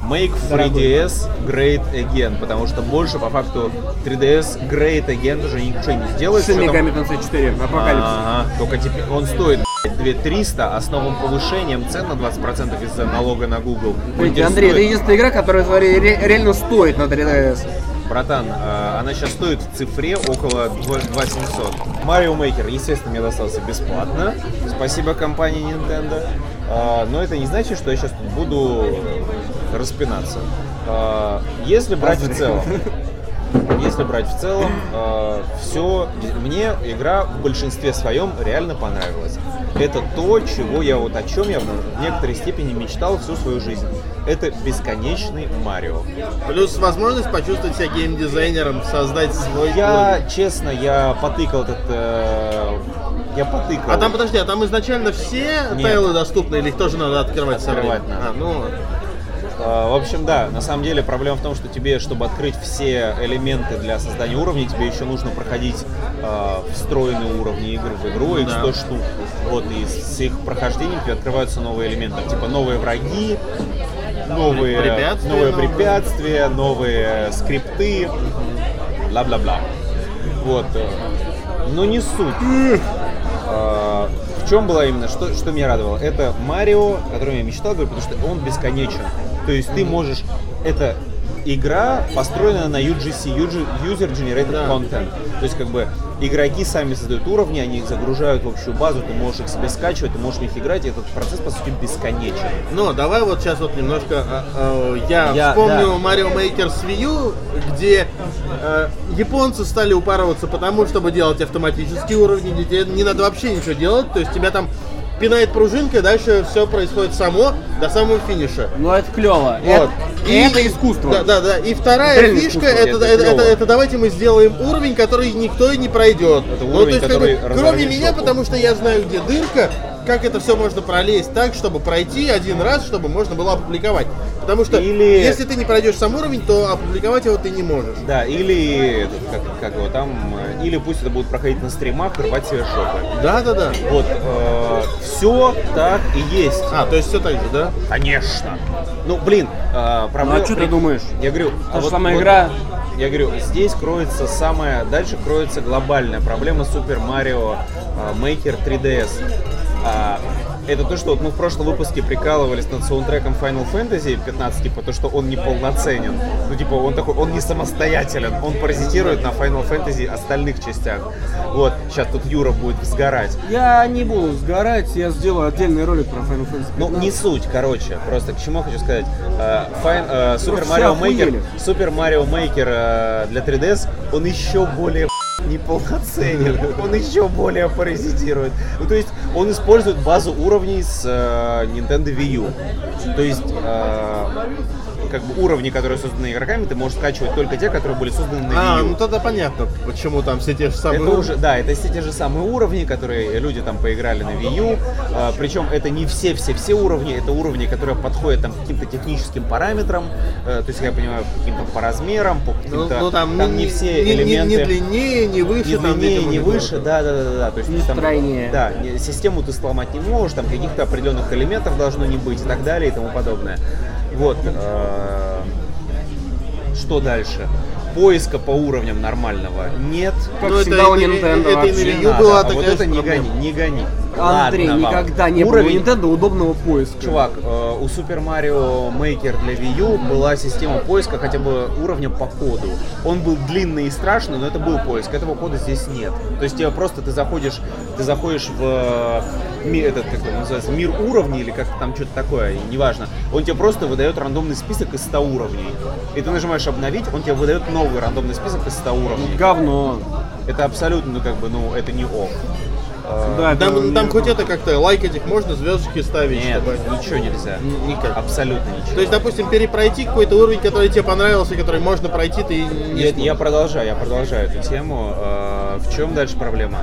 Make 3DS Great Again, потому что больше по факту 3DS Great Again уже ничего не сделает. Там- Megami Tensei 4, Apocalypse. Ага, только теперь он стоит блядь, 2300, а с новым повышением цен на 20% из-за налога на Google. Теперь Андрей, это единственная игра, которая ре- реально стоит на 3DS. Братан, э, она сейчас стоит в цифре около 2700. Mario Maker, естественно, мне достался бесплатно. Спасибо компании Nintendo. А, Но это не значит, что я сейчас буду распинаться. А, Если брать в целом, если брать в целом, все, мне игра в большинстве своем реально понравилась. Это то, чего я вот о чем я в некоторой степени мечтал всю свою жизнь. Это бесконечный Марио. Плюс возможность почувствовать себя геймдизайнером, создать свой... Я, честно, я потыкал этот... э, я потыкал. А там, подожди, а там изначально все Нет. тайлы доступны или их тоже надо открывать Открывать надо. А, ну, Э, В общем, да, на самом деле проблема в том, что тебе, чтобы открыть все элементы для создания уровней, тебе еще нужно проходить э, встроенные уровни игр в игру, их Да. 100 штук. Вот, и с их прохождением тебе открываются новые элементы, типа новые враги, новые Препятствия новые препятствия, новые скрипты, бла-бла-бла. Вот. Но не суть. А, В чем была именно, что, что меня радовало? Это Марио, о котором я мечтал, говорю, потому что он бесконечен. То есть ты можешь, это игра построена на UGC, User Generated Да. Content. То есть как бы игроки сами создают уровни, они их загружают в общую базу, ты можешь их себе скачивать, ты можешь в них играть, и этот процесс по сути бесконечен. Но давай вот сейчас вот немножко а, а, я, Я- вспомню Mario Maker с Wii U, где э, японцы стали упарываться потому, чтобы делать автоматические уровни, где тебе не надо вообще ничего делать, то есть тебя там пинает пружинка, и дальше все происходит само до самого финиша. Ну это клево. Вот. Это, это искусство. Да, да, да. И вторая Реально фишка, это, Это это, это, это давайте мы сделаем уровень, который никто и не пройдет. Это Ну, уровень, как который бы, кроме меня, потому что я знаю, где дырка, как это все можно пролезть так, чтобы пройти один раз, чтобы можно было опубликовать. Потому что Или- если ты не пройдешь сам уровень, то опубликовать его ты не можешь. Да, или как, как его там, э, или пусть это будет проходить на стримах, рвать себе жопы. Да, да, да. Вот, все так и есть. А, то есть все так же, да? Конечно. Ну, блин, э, проблема... Ну, а чё ты думаешь? Я говорю... Та же самая игра. Я говорю, здесь кроется самая... Дальше кроется глобальная проблема Super Mario э, Maker 3DS. А, это то, что вот мы в прошлом выпуске прикалывались над саундтреком Final Fantasy 15, типа то, что он неполноценен. Ну, типа, он такой, он не самостоятелен, он паразитирует на Final Fantasy остальных частях. Вот, сейчас тут Юра будет сгорать. Я не буду сгорать, я сделаю отдельный ролик про Final Fantasy. Ну, не 15. суть, короче, просто к чему хочу сказать. Просто Mario все Maker, охуели. Super Mario Maker э, для 3DS, он еще более неполноценен, он еще более паразитирует. Ну, то есть, он использует базу уровней с э, Nintendo Wii U. То есть, э, как бы уровни, которые созданы игроками, ты можешь скачивать только те, которые были созданы на А, Wii U. ну тогда понятно, почему там все те же самые Это уровни. уже, да, это все те же самые уровни, которые люди там поиграли на Wii U. А, причем это не все-все-все уровни, это уровни, которые подходят там к каким-то техническим параметрам. Э, то есть, я понимаю, каким-то по размерам, по Ну, каким-то... ну, там, там не, не все не- не- элементы... не длиннее, не выше. не там, длиннее, не не выше, да, да, да, да. То есть Не там, стройнее. Да, не- систему ты сломать не можешь, там каких-то определенных элементов должно не быть и так далее и тому подобное. Вот. э, Что дальше? Поиска по уровням нормального нет. Как Ну, это всегда у и- Nintendo это была а вот это же не гони, не гони. Андрей, Ладно вам. никогда не Уровень- было Nintendo удобного поиска. Чувак, э, у Super Mario Maker для Wii U была система поиска хотя бы уровня по коду. Он был длинный и страшный, но это был поиск. Этого кода здесь нет. То есть тебе просто ты заходишь, ты заходишь в э, ми- этот как это называется мир уровней или как там что-то такое, неважно. Он тебе просто выдает рандомный список из 100 уровней. И ты нажимааешь обновить, он тебе выдает новый рандомный список из 100 уровней. Говно. Это абсолютно, ну как бы, ну это не ок. Э, Да, это Там, там не- хоть это как-то лайкать их можно, звездочки ставить, Нет, чтобы... ничего нельзя. Н- никак. Абсолютно ничего. То есть, допустим, перепройти какой-то уровень, который тебе понравился, который можно пройти, ты не Я, сможешь. я продолжаю, я продолжаю эту тему. Э, В чем дальше проблема?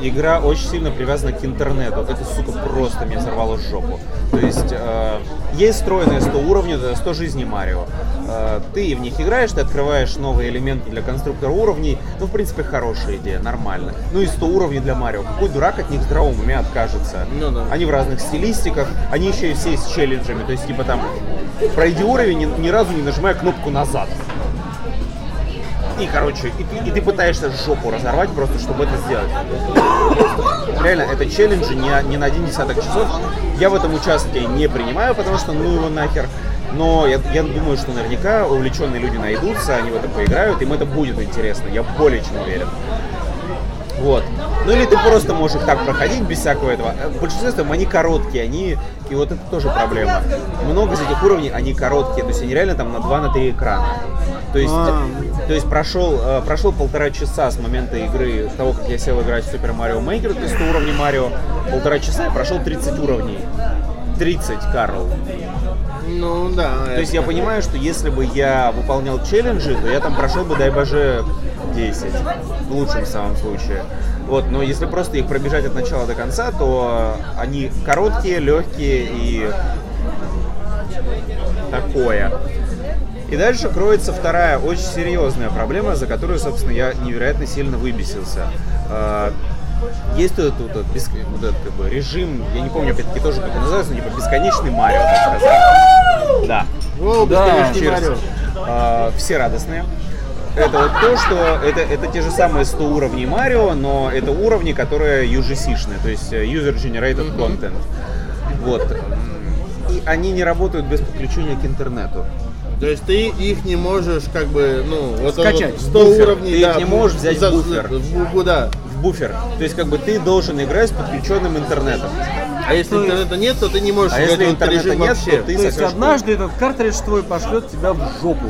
Игра очень сильно привязана к интернету. Это, сука, просто меня взорвало жопу. То есть, э, есть встроенные 100 уровней, это 100 жизней Марио. Э, ты в них играешь, ты открываешь новые элементы для конструктора уровней. Ну, в принципе, хорошая идея, нормально. Ну и 100 уровней для Марио. Какой дурак от них здравом уме откажется? Ну да. Они в разных стилистиках, они еще и все с челленджами. То есть, типа там, пройди уровень, ни, ни разу не нажимая кнопку назад. И, короче, и ты, и ты пытаешься жопу разорвать просто, чтобы это сделать. Реально, это челленджи не, не на один десяток часов. Я в этом участке не принимаю, потому что ну его нахер. Но я, я думаю, что наверняка увлеченные люди найдутся, они в это поиграют, им это будет интересно. Я более чем уверен. Вот. Ну или ты просто можешь их так проходить без всякого этого. Э, В большинстве они короткие, они... И вот это тоже проблема. Много из этих уровней, они короткие, то есть они реально там на 2-3 экрана. То есть, А. то есть прошел, э, прошел полтора часа с момента игры, с того, как я сел играть в Super Mario Maker, то есть 100 уровней Марио, полтора часа я прошел 30 уровней. 30, Карл. Ну да. То есть я понимаю, что если бы я выполнял челленджи, то я там прошел бы, дай боже, 10. В лучшем самом случае. Вот, но если просто их пробежать от начала до конца, то они короткие, легкие и такое. И дальше кроется вторая очень серьезная проблема, за которую, собственно, я невероятно сильно выбесился. А, Есть тут, тут, тут беск- вот этот, как бы, режим, я не помню, опять-таки тоже как он называется, но типа бесконечный Марио, так сказать. Да. О, Да. Марио. А, все радостные. Это вот то, что это, это те же самые 100 уровней Марио, но это уровни, которые UGC-шные, то есть э, User Generated Content. Вот. И они не работают без подключения к интернету. То есть ты их не можешь как бы, ну, вот Скачать. вот 100 Буфер. уровней, Ты да, их не можешь взять в за- буфер. в бу- да. В буфер. То есть как бы ты должен играть с подключенным интернетом. А если интернета нет, то ты не можешь А играть если в интернета режим нет, вообще. то ты То есть однажды этот картридж твой пошлет тебя в жопу.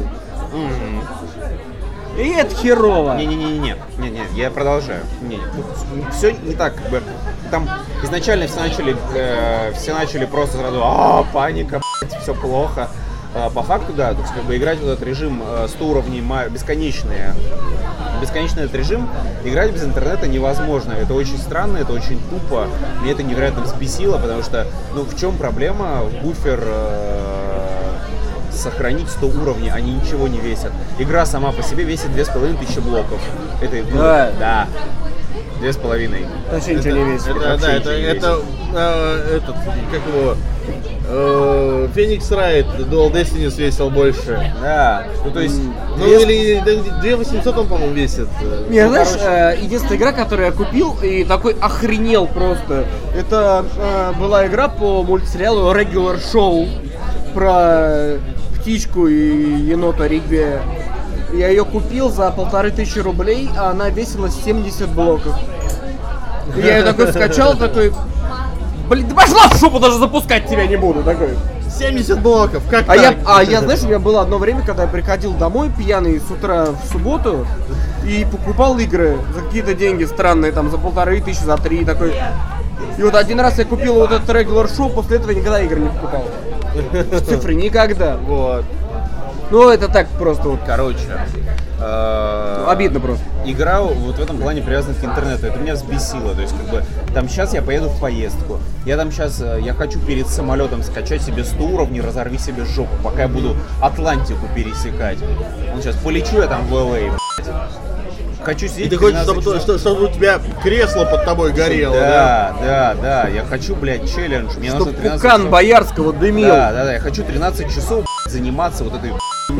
И это херово. Не-не-не-не, не-не, я продолжаю. Не, все не так, как бы. Там изначально все начали, э, все начали просто сразу, а, паника, все плохо. А, по факту, да, то есть как бы играть в этот режим э, 100 уровней бесконечные, бесконечный этот режим, играть без интернета невозможно. Это очень странно, это очень тупо. Мне это невероятно взбесило, потому что, ну, в чем проблема буфер э, сохранить 100 уровней, они ничего не весят. Игра сама по себе весит 2500 блоков. Это, ну, Да. да. Две с половиной. Вообще ничего не весит. Это, вообще да, это, это, э, этот, как его, э, Феникс Райт Dual Destiny весил больше. Да. Ну, то есть... Ну с- или да, 2800 он, по-моему, весит. Не, Ну, знаешь, короче. э, единственная игра, которую я купил и такой охренел просто, это э, была игра по мультсериалу Regular Show про птичку и енота Ригби. Я ее купил за полторы тысячи рублей, а она весила 70 блоков. И я ее такой скачал, такой... Блин, да пошла в жопу, даже запускать тебя не буду, такой. 70 блоков, как А так? я, а я, знаешь, у меня было одно время, когда я приходил домой пьяный с утра в субботу и покупал игры за какие-то деньги странные, там, за полторы тысячи, за три, такой. И вот один раз я купил вот этот регуляр шоу, после этого никогда игры не покупал. Цифры никогда. Вот. Ну, это так просто вот. Короче. э, Обидно просто. Игра вот в этом плане привязана к интернету. Это меня взбесило. То есть, как бы, там сейчас я поеду в поездку. Я там сейчас, я хочу перед самолетом скачать себе 100 уровней, разорви себе жопу, пока я буду Атлантику пересекать. Он сейчас полечу я там в LA, блядь. Хочу И сидеть ты хочешь, 13 чтобы, часов. что- чтобы у тебя кресло под тобой горело, да? Да, да, да. Я хочу, блядь, челлендж. Мне Чтоб нужно 13 Пукан часов. Боярского дымил. Да, да, да. Я хочу 13 часов блядь, заниматься вот этой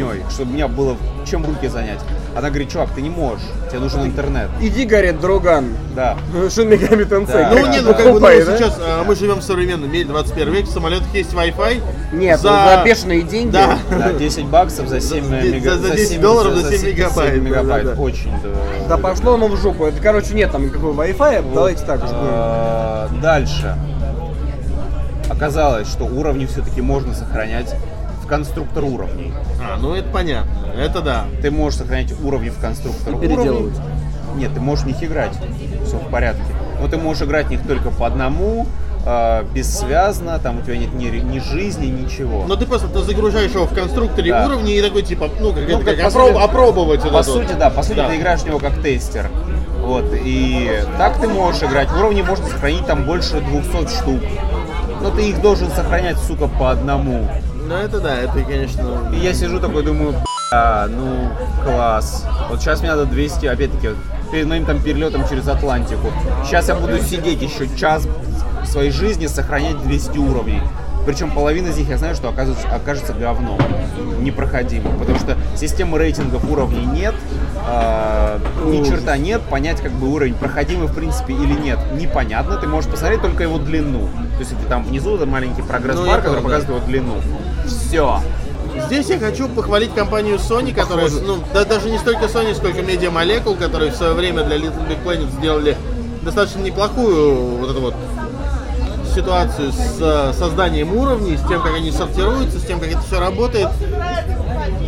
хуйней, чтобы у меня было чем руки занять. Она говорит, чувак, ты не можешь, тебе нужен интернет. Иди, говорит, друган. Да. Шин Мегами Тенсей. Да. Ну, не, ну как бы ну, сейчас а, мы живем в современном мире, 21 век, в самолетах есть Wi-Fi. Нет, ну, за бешеные деньги. Да. Да, 10 баксов за 7 За- мега... за- за 10 долларов за 7 мегабайт, мегабайт. да, да. Очень, да. Да пошло оно в жопу. Это, короче, нет там никакого Wi-Fi, давайте так уж будем. А, Дальше. Оказалось, что уровни все-таки можно сохранять в конструктор уровней. А, ну это понятно, это да. Ты можешь сохранять уровни в конструктор И переделывать. уровней. Нет, ты можешь в них играть. Все в порядке. Но ты можешь играть в них только по одному, э, бессвязно, там у тебя нет ни, ни жизни, ничего. Но ты просто ты загружаешь его в конструкторе Да. уровни и такой типа, ну как, Ну, это, как как по опроб- сути- опробовать вот По это вот. сути, да, по сути Да. ты играешь в него как тестер. Вот, и так ты можешь играть. В уровне можно сохранить там больше 200 штук. Но ты их должен сохранять, сука, по одному. Ну это да, это конечно. И я сижу такой, думаю, бля, ну, класс. Вот сейчас мне надо 200, опять-таки, перед моим там перелетом через Атлантику. Сейчас я буду сидеть еще час своей жизни, сохранять 200 уровней. Причем половина из них я знаю, что окажется, окажется говном, непроходимым. Потому что системы рейтингов уровней нет, а, ни черта нет, понять как бы уровень проходимый в принципе или нет, непонятно. Ты можешь посмотреть только его длину. То есть это там внизу это маленький Ну, прогресс-бар, я который да. показывает его длину. Все. Здесь я хочу похвалить компанию Sony, которая, ну, да, даже не столько Sony, сколько Media Molecule, которые в свое время для Little Big Planet сделали достаточно неплохую вот эту вот ситуацию с э, созданием уровней, с тем, как они сортируются, с тем, как это все работает.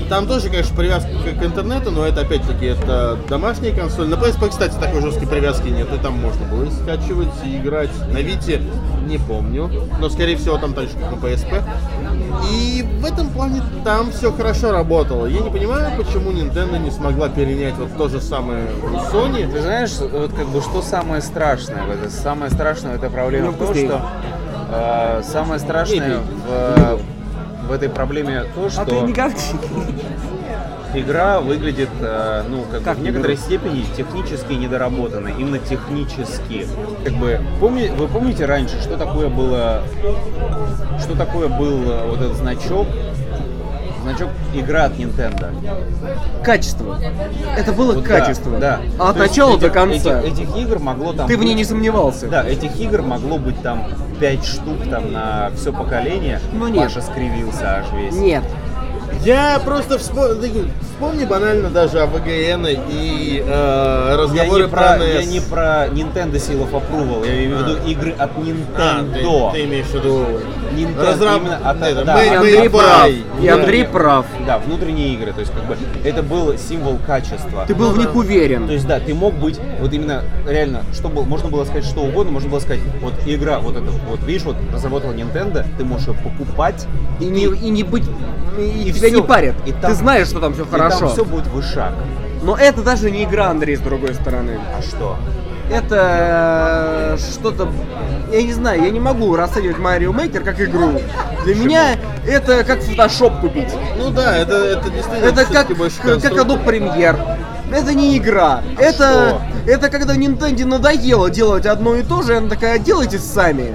Там тоже, конечно, привязка к, интернету, но это опять-таки это домашняя консоль. На PSP, кстати, такой жесткой привязки нет, и там можно было и скачивать и играть. На Вите не помню, но скорее всего там так же, как на PSP. И в этом плане там все хорошо работало. Я не понимаю, почему Nintendo не смогла перенять вот то же самое у Sony. Ты знаешь, вот как бы что самое страшное в этой, самое страшное в этой проблеме Ну, в том, что э, самое страшное в, в этой проблеме то, А ты что не игра выглядит, э, ну, как, бы Как в некоторой не степени технически недоработанной, именно технически. Как бы, помни, вы помните раньше, что такое было, что такое был э, вот этот значок, значок игра от Nintendo? Качество. Это было Вот да, качество. Да. А от То начала до этих- конца. Этих, этих игр могло там Ты в ней не сомневался. Да, этих игр могло быть там 5 штук там на все поколение. Ну нет. Паша скривился аж весь. Нет. Я просто вспом- вспомни банально даже о ВГН и э, Я разговоры не, про, я NES. не про Nintendo Seal of Approval, я имею в виду игры от А, ты, Nintendo. ты имеешь в виду Nintendo, разраб- именно от- это, да, от- Андрей by- прав. И. Андрей прав. Да, внутренние игры, то есть как бы это был символ качества. Ты был в них То уверен. есть, да, ты мог быть, вот именно, реально, что было, можно было сказать что угодно, можно было сказать, вот игра, вот это, вот видишь, вот разработала Nintendo, ты можешь ее покупать, И не, и не быть... И, И тебя всё. не парят. И там- Ты знаешь, что там все и хорошо. там все будет вышаг. Но это даже не игра, Андрей, с другой стороны. А что? Это э, что-то... Я не знаю, я не могу расценивать Mario Maker как игру. Для меня это как Photoshop купить. Ну да, это, это действительно Это как, как. Adobe Premiere. Это не игра. это, это когда Nintendo надоело делать одно и то же, и она такая, делайте сами.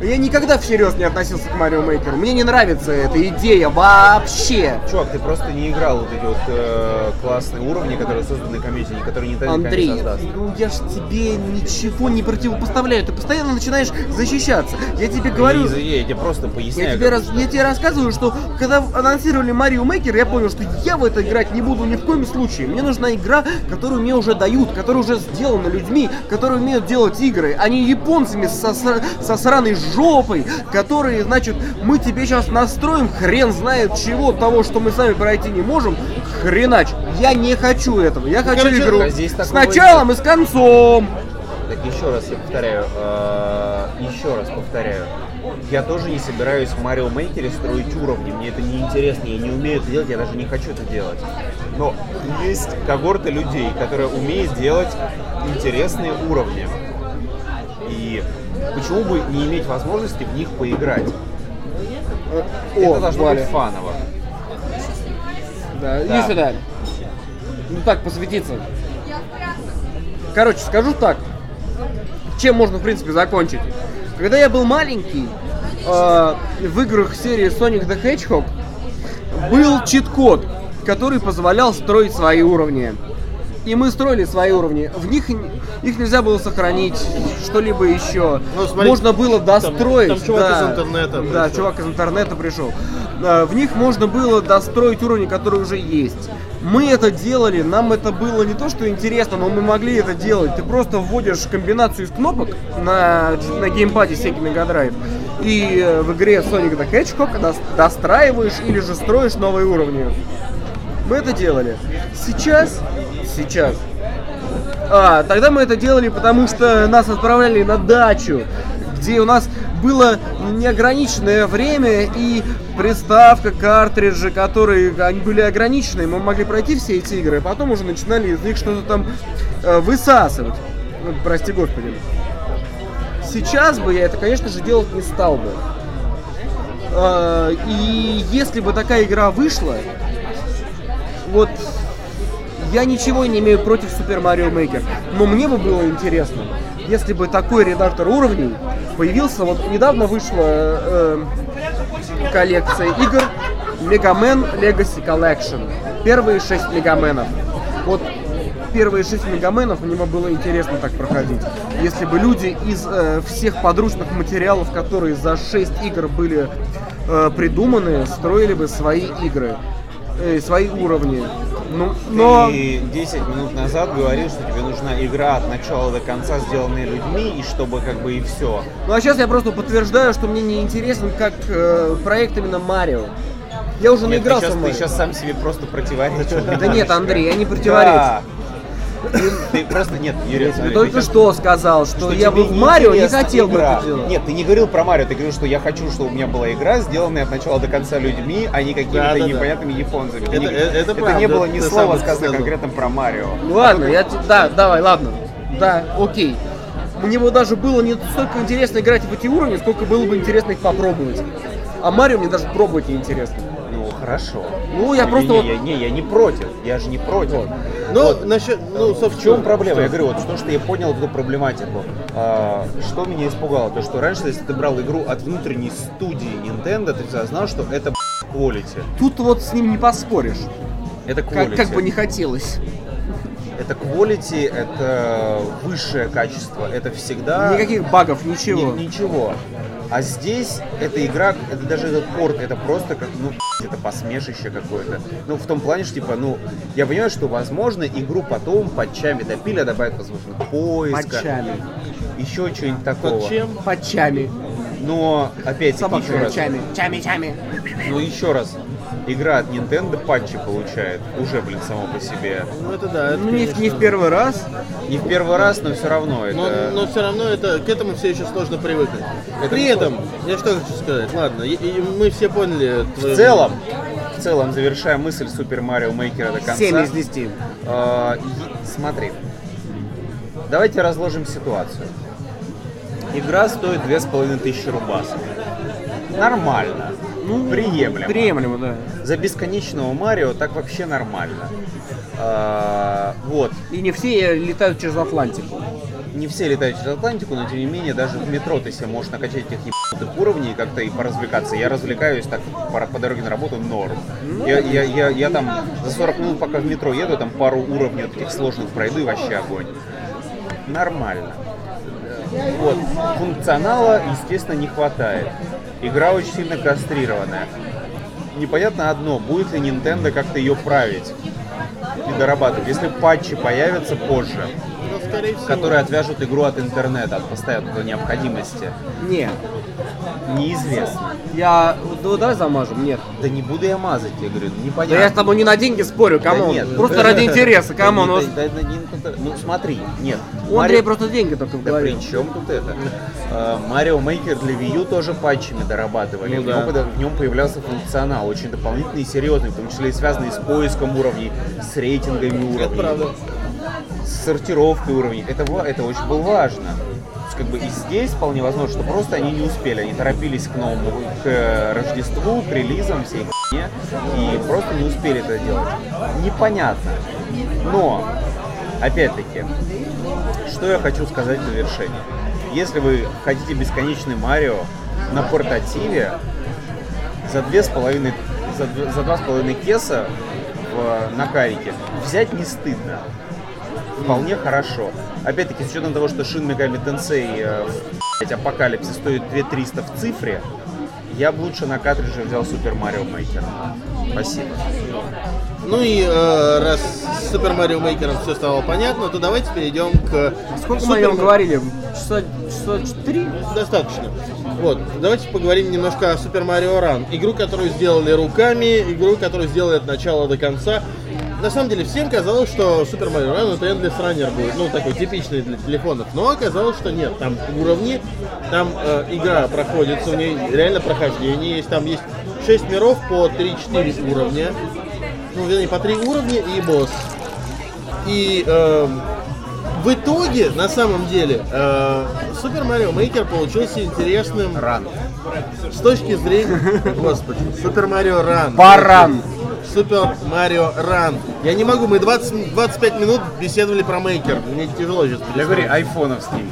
Я никогда всерьез не относился к Mario Maker. Мне не нравится эта идея вообще. Чувак, ты просто не играл вот эти вот э, классные уровни, которые созданы комьюнити, которые не Андрей, создаст. ну я ж тебе ничего не противопоставляю. Ты постоянно начинаешь защищаться. Я тебе говорю... Я, я тебе просто Я поясняю. тебе, как раз- я тебе рассказываю, что когда анонсировали Марио Мейкер, я понял, что я в это играть не буду ни в коем случае. Мне нужна игра, которую мне уже дают, которая уже сделана людьми, которые умеют делать игры, а не японцами со, со сраной жопой, которые, значит, мы тебе сейчас настроим хрен знает чего, того, что мы сами пройти не можем, хренач. Я не хочу этого. Я хочу короче, игру а здесь с началом и с концом. Так еще раз я повторяю, э, еще раз повторяю. Я тоже не собираюсь в Марио Мейкере строить уровни. Мне это не интересно, я не умею это делать, я даже не хочу это делать. Но есть когорты людей, которые умеют делать интересные уровни. И почему бы не иметь возможности в них поиграть? это должно Валя. быть фаново. Да, Да. иди сюда. Ну так, посветиться. Короче, скажу так. Чем можно, в принципе, закончить? Когда я был маленький, э, в играх серии Sonic the Hedgehog был чит-код, который позволял строить свои уровни. И мы строили свои уровни. В них их нельзя было сохранить, что-либо еще. Ну, смотри, можно было достроить. там чувак да. из интернета Да, пришел. чувак из интернета пришел. А, В них можно было достроить уровни, которые уже есть. Мы это делали, нам это было не то, что интересно, но мы могли это делать. Ты просто вводишь комбинацию из кнопок на, на геймпаде Sega Mega Drive и э, в игре Sonic the Hedgehog дос- достраиваешь или же строишь новые уровни. Мы это делали. Сейчас, сейчас а, тогда мы это делали, потому что нас отправляли на дачу, где у нас было неограниченное время и приставка, картриджи, которые они были ограничены, мы могли пройти все эти игры, а потом уже начинали из них что-то там э, высасывать. Ну, прости господи. Сейчас бы я это, конечно же, делать не стал бы. А, И если бы такая игра вышла, вот я ничего не имею против Super Mario Maker, но мне бы было интересно, если бы такой редактор уровней появился. Вот недавно вышла э, коллекция игр Mega Man Legacy Collection. Первые шесть Мегаменов. Вот первые шесть Мегаменов мне бы было интересно так проходить. Если бы люди из э, всех подручных материалов, которые за 6 игр были э, придуманы, строили бы свои игры, э, свои уровни. Ну, но... Ты 10 минут назад говорил, что тебе нужна игра от начала до конца, сделанная людьми, и чтобы как бы и все. Ну а сейчас я просто подтверждаю, что мне не интересен как э, проект именно Марио. Я уже Нет, ты наигрался сейчас, в ты сейчас сам себе просто противоречишь. Да нет, Андрей, я не противоречу. Ты просто нет, Юрий, Я тебе смотри, только ты сейчас- что сказал, что, я бы в Марио не хотел бы это делать. Нет, ты не говорил про Марио, ты говорил, что я хочу, чтобы у меня была игра, сделанная от начала до конца людьми, а не какими-то непонятными японцами. Это- не- это это правда, не было ни слова сказано сказал. конкретно про Марио. Ну ладно, я да, давай, ладно. Да, окей. Мне бы даже было не столько интересно играть в эти уровни, сколько было бы интересно их попробовать. А Марио мне даже пробовать не интересно. Ну, хорошо. Ну, я Не, просто не, вот- я, не, я не против, я же не против. Ну, насчет, ну, В чем проблема? Я говорю, вот то, что я понял эту проблематику. А, что меня испугало? То, что раньше, если ты брал игру от внутренней студии Nintendo, ты всегда знал, что это quality. Тут вот с ним не поспоришь. Это Как, quality. как бы не хотелось. Это quality, это высшее качество, это всегда... Никаких багов, ничего. Ни- ничего. А здесь эта игра, это даже этот порт, это просто как, ну, это посмешище какое-то. Ну, в том плане, что, типа, ну, я понимаю, что, возможно, игру потом патчами допили, а добавят, возможно, поиска. Патчами. Еще что-нибудь такого. Под чем? Патчами. Но, опять-таки, еще раз. чами. Чами, чами. Ну, еще раз. Игра от Nintendo патчи получает. Уже, блин, само по себе. Ну это да. это, Ну, не, конечно. не в первый раз. Не в первый раз, но все равно это... Но, но все равно это, к этому все еще сложно привыкнуть. Это При этом, я что хочу сказать, ладно, и, и мы все поняли. В целом, в целом, завершая мысль Супер Марио Мейкера до конца. 7 из 10. э, е- смотри. Давайте разложим ситуацию. Игра стоит 2500 рубасов. Нормально. Ну, приемлемо. Приемлемо, да. За бесконечного Марио так вообще нормально. А, вот. И не все летают через Атлантику. Не все летают через Атлантику, но тем не менее даже в метро ты себе можешь накачать этих ебанутых уровней и как-то и поразвлекаться. Я развлекаюсь так по, по дороге на работу норм. Я, я, я, я там за 40 минут, пока в метро еду, там пару уровней таких сложных пройду и вообще огонь. Нормально. Вот. Функционала, естественно, не хватает. Игра очень сильно кастрированная. Непонятно одно, будет ли Nintendo как-то ее править и дорабатывать. Если патчи появятся позже, Ну, которые отвяжут игру от интернета, от постоянной необходимости, Не. Неизвестно. Я... Ну, давай замажем. Нет. Да не буду я мазать, я говорю, Да непонятно. я с тобой не на деньги спорю, Да кому? нет. Просто ради интереса, Да кому? Ну, да- да- да не- Ну смотри, нет. у Андрея просто деньги только в Да голове. при чем тут это? Э, Марио Мейкер для Wii U тоже патчами дорабатывали. Ну в, да. нем, пода- в нем появлялся функционал, очень дополнительный и серьезный, в том числе и связанный с поиском уровней, с рейтингами Это уровней, правда. с сортировкой уровней. Это, это очень было важно. Как бы и здесь вполне возможно, что просто они не успели, они торопились к новому, к э, Рождеству, к релизам всей хуйне, и просто не успели это делать. Непонятно. Но, опять-таки, что я хочу сказать в завершение. Если вы хотите бесконечный Марио на портативе за две с половиной за два с половиной кеса в, на карике взять не стыдно. Вполне хорошо. Опять-таки, с учетом того, что Shin Megami Tensei э, Апокалипсис стоит 2300 в цифре, я бы лучше на картридже взял Super Mario Maker. Спасибо. Ну и э, раз с Super Mario Maker все стало понятно, то давайте перейдем к Сколько мы о нем говорили? Часа, часа четыре? Достаточно. Вот, давайте поговорим немножко о Super Mario Run. Игру, которую сделали руками, игру, которую сделали от начала до конца. На самом деле, всем казалось, что Super Mario Run это Endless Runner будет, ну, такой типичный для телефонов. Но оказалось, что нет, там уровни, там э, игра проходится, у нее реально прохождение есть, там есть 6 миров по 3-4 уровня. Ну, вернее, по 3 уровня и босс. И эм, в итоге, на самом деле, э, Super Mario Maker получился интересным Ран. с точки зрения... Господи, Super Mario Run. Баран. Super Mario Run. Я не могу, мы 20, 25 минут беседовали про Maker. Мне тяжело сейчас. Я говорю, айфоновский.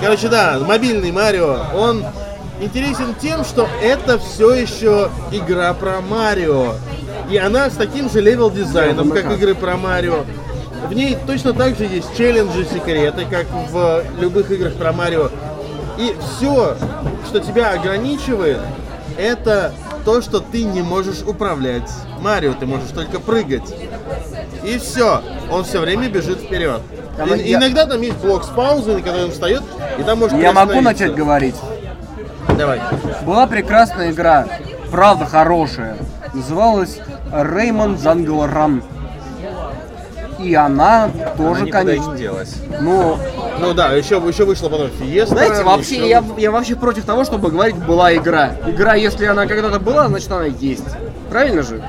Короче, да, мобильный Марио, он интересен тем, что это все еще игра про Марио. И она с таким же level дизайном, как игры про Марио. В ней точно так же есть челленджи, секреты, как в любых играх про Марио. И все, что тебя ограничивает, это то, что ты не можешь управлять Марио, ты можешь только прыгать. И все, он все время бежит вперед. Там И- я- Иногда там есть блок с паузой, на который он встает, и там может Я могу начать говорить? Давай. Была прекрасная игра, правда хорошая. Называлась Rayman Jungle Run. И она тоже, Она и конечно, не делась. ну, Ну да, еще, еще вышла потом Фиеста. знаете, вообще, еще- я, я вообще против того, чтобы говорить «была игра». Игра, если она когда-то была, значит она есть. Правильно же?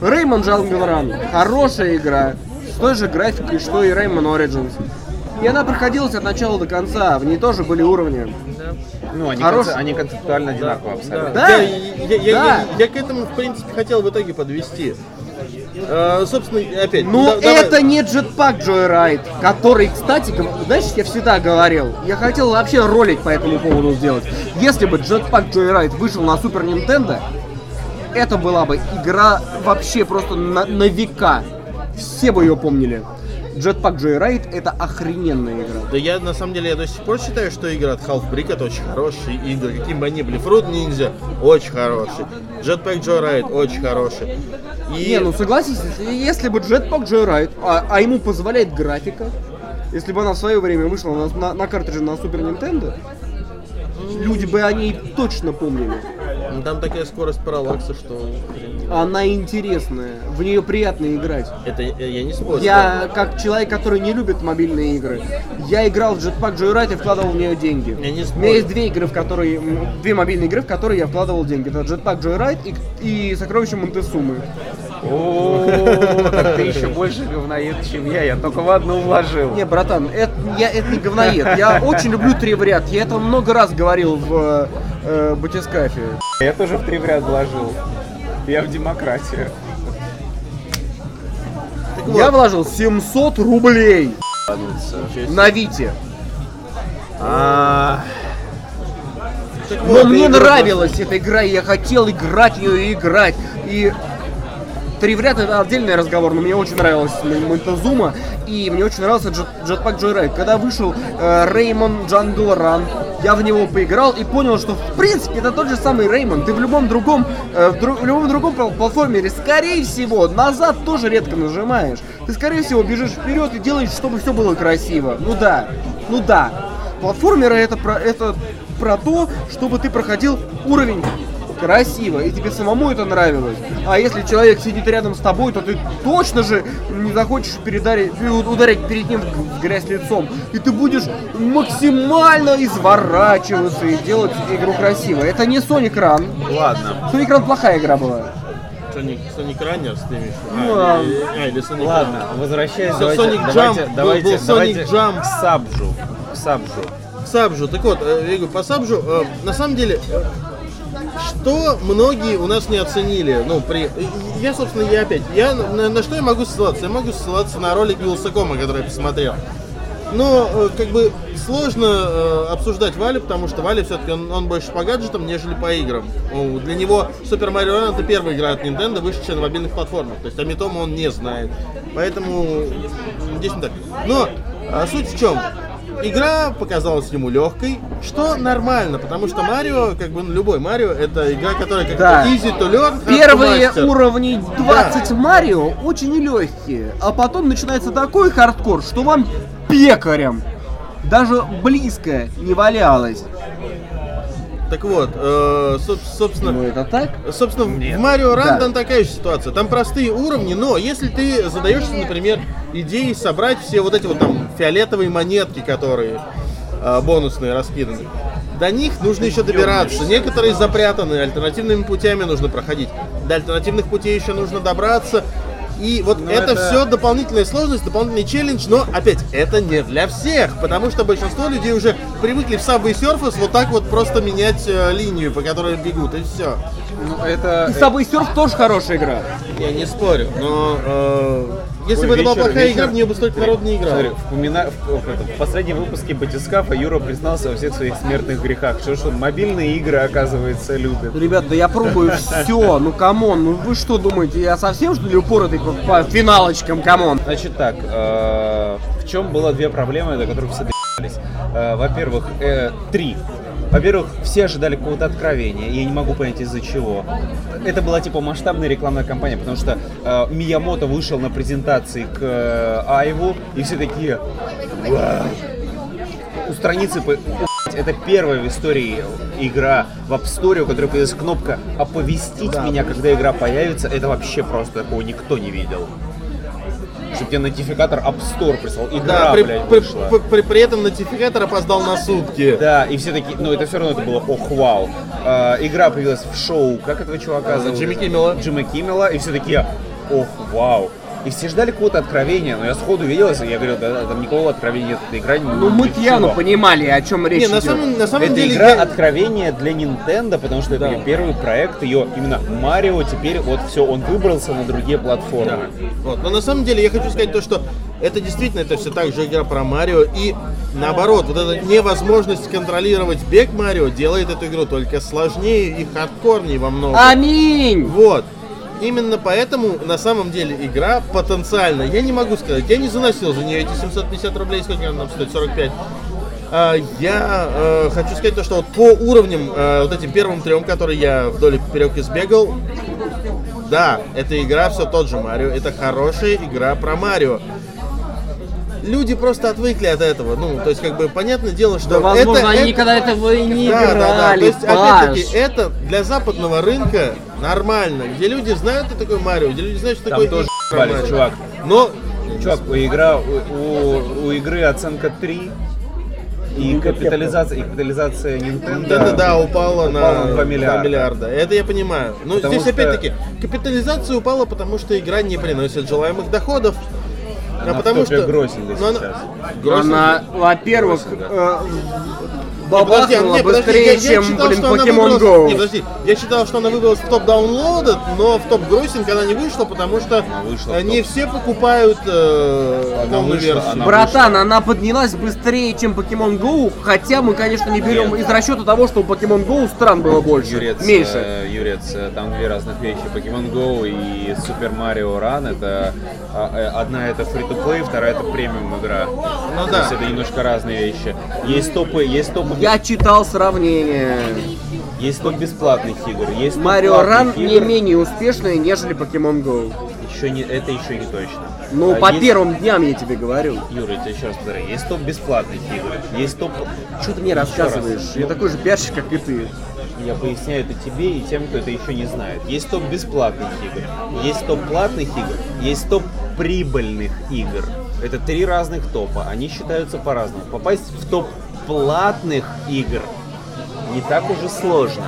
Rayman Jungle Run. Хорошая игра. С той же графикой, что и Rayman Origins. И она проходилась от начала до конца. В ней тоже были уровни. Ну, они, Хорош- конце- они концептуально одинаковые абсолютно. Да? Я, я- я- Да. я- я к этому, в принципе, хотел в итоге подвести. Э, собственно, опять. Но да- давай- это не Jetpack Joyride, который, кстати, знаешь, я всегда говорил, я хотел вообще ролик по этому поводу сделать. Если бы Jetpack Joyride вышел на Супер Nintendo, это была бы игра вообще просто на, на века. все бы ее помнили. Jetpack Joyride это охрененная игра. Да я на самом деле я до сих пор считаю, что игры от Half-Brick это очень хорошие игры. Каким бы они были. Fruit Ninja очень хороший. Jetpack Joyride очень хороший. И Не, ну согласись, если- бы Jetpack Joyride, а, а ему позволяет графика, если бы она в свое время вышла на, на, на картридже на Супер Nintendo, люди бы о ней точно помнили. ну, там такая скорость параллакса, что. Она интересная, в нее приятно играть. это я я не спорю. Я, как человек, который не любит мобильные игры, я играл в Jetpack Joyride и вкладывал в нее деньги. Я не У спорю. меня есть две игры, в которые, две мобильные игры, в которые я вкладывал деньги. Это Jetpack Joyride и, и Сокровища Монтесумы. О, так ты еще больше говноед, чем я. Я только в одну вложил. Не, братан, это, я, это не говноед. Я очень люблю три в ряд. Я это много раз говорил в э, батискафе. Я тоже в три в ряд вложил. Я в вот, Я вложил 700 рублей на Вите. А, Но мне нравилась эта игра, и я хотел играть в нее и играть. И Три в ряд это отдельный разговор, но мне очень нравилась М- Монтезума, и мне очень нравился Джет- Jetpack Joyride. Когда вышел э, Rayman Jungle Run, я в него поиграл и понял, что в принципе это тот же самый Rayman. Ты в любом другом, э, в, дру- в любом другом пл- платформере, скорее всего, назад тоже редко нажимаешь. Ты скорее всего бежишь вперед и делаешь, чтобы все было красиво. Ну да, ну да. Платформеры это про, это про то, чтобы ты проходил уровень красиво, и тебе самому это нравилось. А если человек сидит рядом с тобой, то ты точно же не захочешь передарить, ударить перед ним в грязь лицом. И ты будешь максимально изворачиваться и делать игру красиво. Это не Sonic Run. ладно. Sonic Run плохая игра была. Runners ты имеешь в виду? Ну, А, или- а, или Sonic Ладно, Runners. возвращаясь, давайте, Sonic давайте, Jump, был- давайте, был Sonic давайте Jump. к Сабжу. К Сабжу. Сабжу. Так вот, э, я говорю, по Сабжу, э, на самом деле, э, что многие у нас не оценили, ну, при... Я, собственно, я опять, я на, на что я могу ссылаться? Я могу ссылаться на ролик Вилсакома, который я посмотрел. Но, э, как бы, сложно э, обсуждать Валю, потому что Валя все-таки, он, он больше по гаджетам, нежели по играм. Ну, для него Super Mario Run это первая игра от Nintendo, вышедшая на мобильных платформах. То есть о Митома он не знает. Поэтому здесь не так. Но а, суть в чем? Игра показалась ему легкой, что нормально, потому что Марио, как бы ну, любой Марио, это игра, которая как Да. easy to learn, to Первые master. уровни 20 Марио очень легкие, а потом начинается такой хардкор, что вам пекарям даже близко не валялось. Так вот, э, соб- собственно, Ну это так? Собственно, в- Нет. в Марио Ран Да. такая же ситуация. Там простые уровни, но если ты задаешься, например, идеей собрать все вот эти вот там фиолетовые монетки, которые э, бонусные раскиданы, до них нужно еще добираться. Некоторые запрятаны, альтернативными путями нужно проходить. До альтернативных путей еще нужно добраться. И вот Ну, это, это- все дополнительная сложность, дополнительный челлендж, но опять, это не для всех, потому что большинство людей уже привыкли в Subway Surface вот так вот просто менять э, линию, по которой бегут, и все. Ну, это... И Subway Surf тоже хорошая игра. Я не спорю, но э, если бы это была плохая вечер- игра, в нее бы столько народ не играл. Смотри, в, в этом, в последнем выпуске Батискафа Юра признался во всех своих смертных грехах. Что, что мобильные игры, оказывается, любит. Ребят, да я пробую все, ну come on, ну вы что думаете, я совсем что ли упоротый по, по финалочкам, come on? Значит так, э, в чем было две проблемы, до которых все? Э, Во-первых, э, три. Во-первых, все ожидали какого-то откровения, я не могу понять из-за чего. Это была типа масштабная рекламная кампания, потому что э, Миямото вышел на презентации к э, Айву, и все такие. У страницы по- это первая в истории игра в App Store, у которой появилась кнопка «Оповестить меня, когда игра появится». Это вообще просто такого никто не видел. Чтобы тебе нотификатор App Store прислал. Игра, Да, при, блядь, при- вышла. при- при- при этом нотификатор опоздал на сутки. Да, и все такие, ну это все равно это было ох, вау. А, игра появилась в шоу, как этого чувака зовут? Джимми Киммела. Джимми Киммела, и все такие, ох, вау. И все ждали какого-то откровения, но я сходу виделся, и я говорю, да, да, там никакого откровения нет, эта игра не Ну мы явно понимали, о чем речь Не, на идет. самом, на самом Это деле игра я- откровения для Nintendo, потому что это Да. ее первый проект, ее именно Марио, теперь вот все, он выбрался на другие платформы. Вот. Но на самом деле я хочу сказать то, что это действительно это все так же игра про Марио. И наоборот, вот эта невозможность контролировать бег Марио делает эту игру только сложнее и хардкорнее во многом. Аминь! Вот. Именно поэтому на самом деле игра потенциально, я не могу сказать, я не заносил за нее эти 750 рублей, сколько она нам стоит, 45. А, Я э, хочу сказать то, что вот по уровням, э, вот этим первым трем, которые я вдоль и поперек избегал, да, эта игра все тот же Марио, это хорошая игра про Марио. Люди просто отвыкли от этого, ну, то есть, как бы, понятное дело, что Да, возможно, это, они это- никогда этого и не да, да, да. То играли, есть, опять-таки, это для западного рынка нормально, где люди знают, что такое Марио, где люди знают, что Там такое тоже про ебались, Марио. чувак. Но Чувак, у, игра, у, у- у игры оценка 3, и капитализация, и капитализация Nintendo... да, да, упала на упала на 2 2 миллиарда. миллиарда. Это я понимаю. Но Потому здесь что- опять-таки капитализация упала, потому что игра не приносит желаемых доходов. Она а потому что гроссинга Ну, она-? Она, во-первых, э, бабахнула не, подожди, быстрее, я- я чем, читал, блин, Pokemon выбралась- Go. Не, подожди, я считал, что она выбралась в топ даунлода, но в топ гроссинг она не вышла, потому что Она вышла э, не все покупают э, Она вышла, версию. она Братан, она поднялась быстрее, чем Pokemon Go, хотя мы, конечно, не берем Нет. из расчета того, что у Pokemon Go стран было больше. Юрец, меньше. э, Юрец, э, там две разных вещи. Pokemon Go и Super Mario Run это а, э, одна это free-to-play, вторая это премиум игра. Ну То да. есть это немножко разные вещи. Есть топы, есть топы, Я читал сравнение. есть топ бесплатных игр, есть платных Run не менее успешная, нежели Pokemon Go. Еще не, это еще не точно. Ну, А по есть- первым дням я тебе говорю. Юра, я тебе еще раз повторяю, есть топ бесплатных игр, есть топ... Что ты мне Еще рассказываешь? раз. Я такой же пиарщик, как и ты. Я поясняю это тебе и тем, кто это еще не знает. Есть топ бесплатных игр, есть топ платных игр, есть топ прибыльных игр. Это три разных топа, они считаются по-разному. Попасть в топ платных игр не так уже сложно,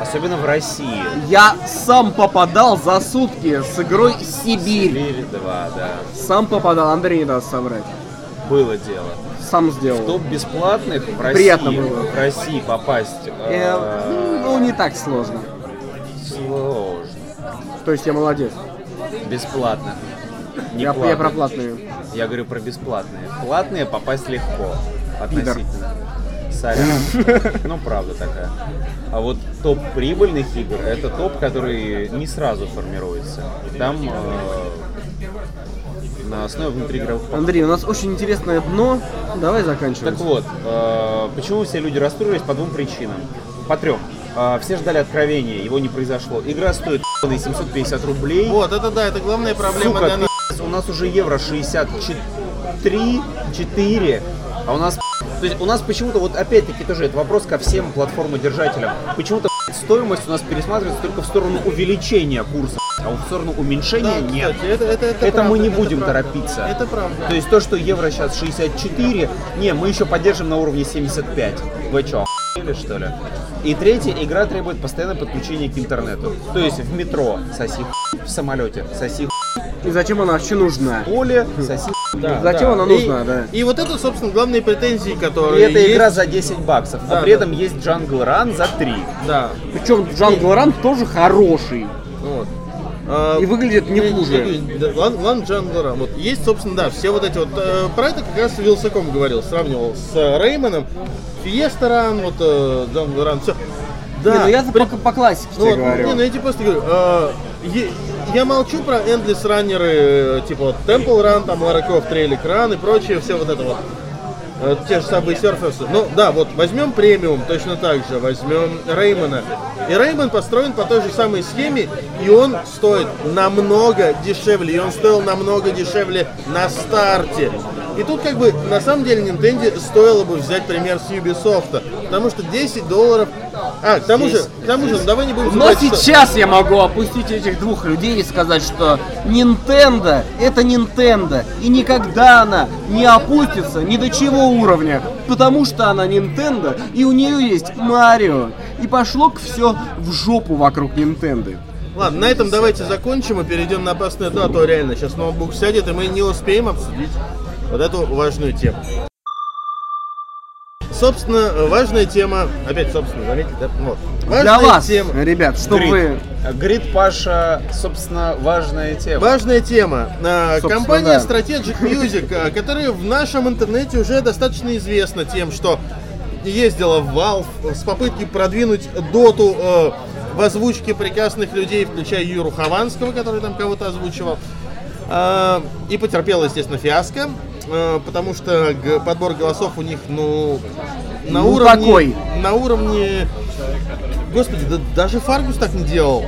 особенно в России. Я сам попадал за сутки с игрой Сибирь. Сибирь 2, да. Сам попадал, Андрей не даст соврать. Было дело. Сам В сделал. топ бесплатных в России, Приятно было. в России попасть Э, э, ну, не так сложно. сложно. То есть я молодец. Бесплатно. Не Я, я про платную. Я говорю про бесплатные. Платные попасть легко. Относительно. Сорян. Ну, правда такая. А вот топ прибыльных игр это топ, который не сразу формируется. Там э, на основе внутриигровых покупок. Андрей, у нас очень интересное дно. Давай заканчивать. Так вот, э, почему все люди расстроились по двум причинам? По трем. Э, все ждали откровения, его не произошло. Игра стоит ебаные 750 рублей. Вот, это да, это главная проблема Сука, для нас. у нас уже евро 63, 4, а у нас... То есть у нас почему-то, вот опять-таки тоже это вопрос ко всем платформодержателям, почему-то стоимость у нас пересматривается только в сторону увеличения курса, а в сторону уменьшения Да, нет. кстати, это, это, это, Это мы правда, не это будем правда. торопиться. Это правда. То есть то, что евро сейчас 64, не, мы еще поддержим на уровне 75. Вы что, охуели, что ли? И третье, игра требует постоянного подключения к интернету. То есть в метро соси в самолете соси И зачем она вообще нужна? в поле соси. Да, Зачем да. она И- нужна, да? И вот это, собственно, главные претензии, И которые это есть. игра за 10 баксов, Да, а при да. этом есть Jungle Run за 3. Да. Причем Джангл Ран тоже хороший. Вот. А, И выглядит не хуже. Run, Jungle Run. Вот есть, собственно, да, все вот эти вот. э, про это как раз Wylsacom говорил, сравнивал с э, Rayman ом. Fiesta Run, вот э, Jungle Run, все. Да, Не, ну я при- по, по классике ну, тебе вот, говорю. не, ну я тебе просто говорю, э, я молчу про Endless раннеры, типа вот Temple Run, там Lara Croft, Relic Run и прочее, все вот это вот. Э, те же самые серферсы. Ну да, вот возьмем премиум, точно так же, возьмем Rayman а. И Rayman построен по той же самой схеме, и он стоит намного дешевле, и он стоил намного дешевле на старте. И тут как бы на самом деле Nintendo стоило бы взять пример с Ubisoft, потому что 10 долларов... А, к тому же, к тому же, ну, давай не будем Но забывать, что- сейчас я могу опустить этих двух людей и сказать, что Nintendo это Nintendo. И никогда она не опустится ни до чего уровня. Потому что она Nintendo, и у нее есть Марио. И пошло все в жопу вокруг Nintendo. Ладно, на этом давайте закончим и перейдем на опасную а то реально сейчас ноутбук сядет, и мы не успеем обсудить вот эту важную тему. Собственно, важная тема, опять, собственно, заметили, да? Вот. Важная Для вас, тема. ребят, чтобы Грид. вы... Грид Паша, собственно, важная тема. Важная тема. А, Собственно, Компания да. Strategic Music, а, которая в нашем интернете уже достаточно известна тем, что ездила в Valve с попыткой продвинуть доту э, в озвучке прекрасных людей, включая Юру Хованского, который там кого-то озвучивал. А, И потерпела, естественно, фиаско, потому что подбор голосов у них, ну, на Ну, уровне... такой. На уровне... Господи, да даже Фаргус так не делал.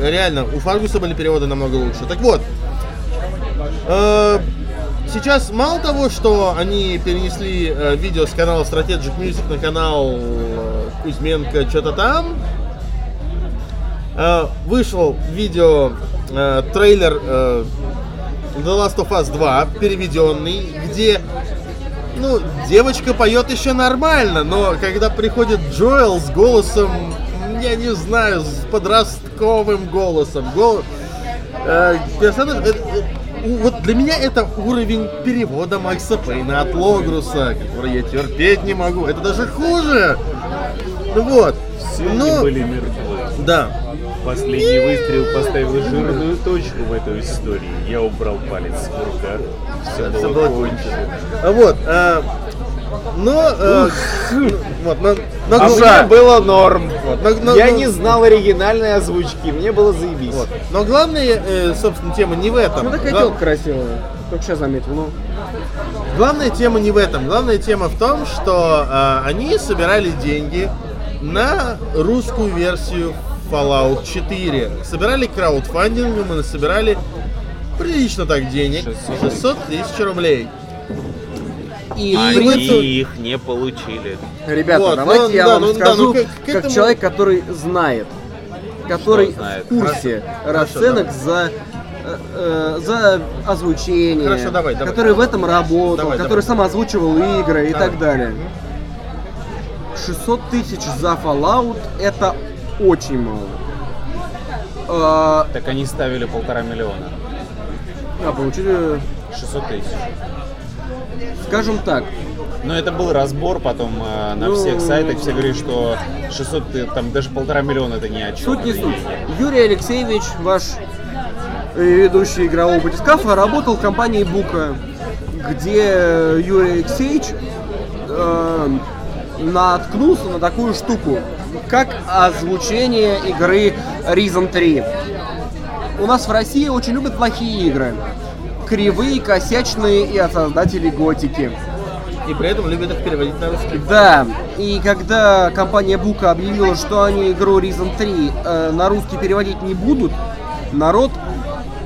Реально, у Фаргуса были переводы намного лучше. Так вот, э, сейчас мало того, что они перенесли э, видео с канала Strategic Music на канал э, Кузьменко что-то там, э, вышел видео э, трейлер э, The Last of Us 2 переведенный, где ну, девочка поет еще нормально, но когда приходит Джоэл с голосом, я не знаю, с подростковым голосом, гол... э, персонаж, э, э, вот для меня это уровень перевода Макса Пейна от Логруса, который я терпеть не могу. Это даже хуже. Вот. Все Но- были мертвы. Да. Последний выстрел поставил жирную точку в этой истории. Я убрал палец с курка. Все Всё было кончено. А Вот. э, но, э, вот, но, но- А но- мне было норм. вот, но- но- Я но- не знал оригинальной озвучки, мне было заебись. Вот. Но главная, э, собственно, тема не в этом. Ну такая Гла- телка красивая. Только сейчас заметил, ну. Главная тема не в этом. Главная тема в том, что э, они собирали деньги на русскую версию Fallout 4. Собирали краудфандингом и насобирали прилично так денег. 600 тысяч рублей. И, Они принципе, их не получили. ребята, Вот, давайте ну, я да, вам ну, да, скажу, ну, к- к как этому- человек, который знает, который знает? в курсе Хорошо, расценок за э, э, за озвучение, Хорошо, давай, давай. который в этом работал, Давай, который давай. сам озвучивал игры и Давай. так далее. 600 тысяч за Fallout это очень мало. А, Так они ставили полтора миллиона. а получили, 600 тысяч. скажем так, Но это был разбор потом э, на Ну, всех сайтах. Все говорили, что 600, ты- там даже полтора миллиона это ни о чем. Суть не суть. Юрий Алексеевич, ваш э, ведущий игрового батискафа, работал в компании Бука, где Юрий Алексеевич э, наткнулся на такую штуку, как озвучение игры Reason 3. У нас в России очень любят плохие игры. Кривые, косячные и от создателей готики. И при этом любят их переводить на русский. Да, и когда компания Бука объявила, что они игру Reason 3 э, на русский переводить не будут, народ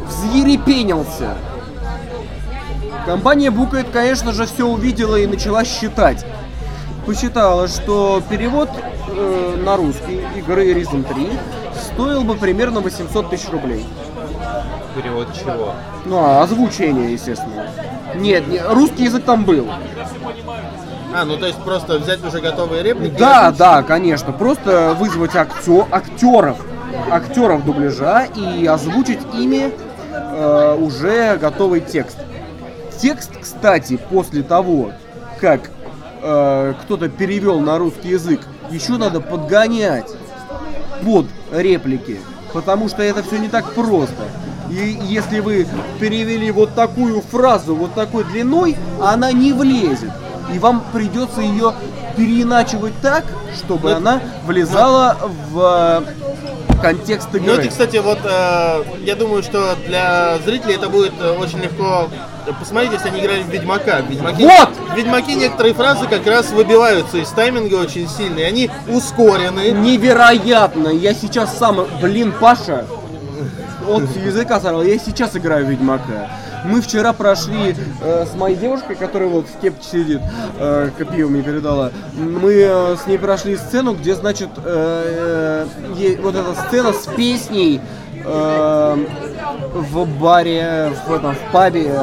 взъерепенился. Компания Бука это, конечно же, все увидела и начала считать. Посчитала, что перевод э, на русский игры Reason 3 стоил бы примерно 800 тысяч рублей. Перевод чего? Ну, а озвучение, естественно. Нет, не- русский язык там был. А, ну то есть просто взять уже готовые реплики. Да, да, конечно. Просто вызвать актер, актеров, актеров дубляжа и озвучить ими э, уже готовый текст. Текст, кстати, после того, как э, кто-то перевел на русский язык, еще надо подгонять под реплики, потому что это все не так просто. И если вы перевели вот такую фразу вот такой длиной, она не влезет. И вам придется ее переиначивать так, чтобы Ну, она влезала в э, контекст Ну игры. это, кстати, вот э, я думаю, что для зрителей это будет э, очень легко посмотреть, если они играли в Ведьмака. В Ведьмаке, Вот! В Ведьмаке некоторые фразы как раз выбиваются из тайминга очень сильно, и они ускорены. Невероятно! Я сейчас сам, блин, Паша, от языка сорвал. Я сейчас играю Ведьмака. Мы вчера прошли э, с моей девушкой, которая вот в кепке сидит, э, копию мне передала. Мы э, с ней прошли сцену, где, значит, э, э, вот эта сцена с песней э, в баре, в этом, в пабе,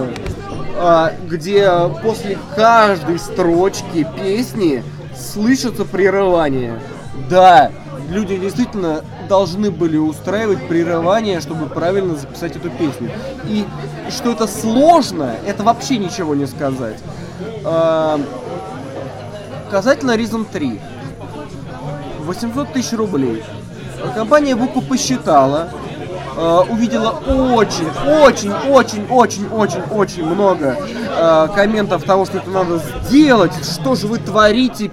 где после каждой строчки песни слышится прерывание. Да, люди действительно должны были устраивать прерывание, чтобы правильно записать эту песню. И что это сложно, это вообще ничего не сказать. А, Касательно Reason 3. 800 тысяч рублей. Компания Буку посчитала, э, увидела очень, очень, очень, очень, очень, очень много э, комментов того, что это надо сделать, что же вы творите,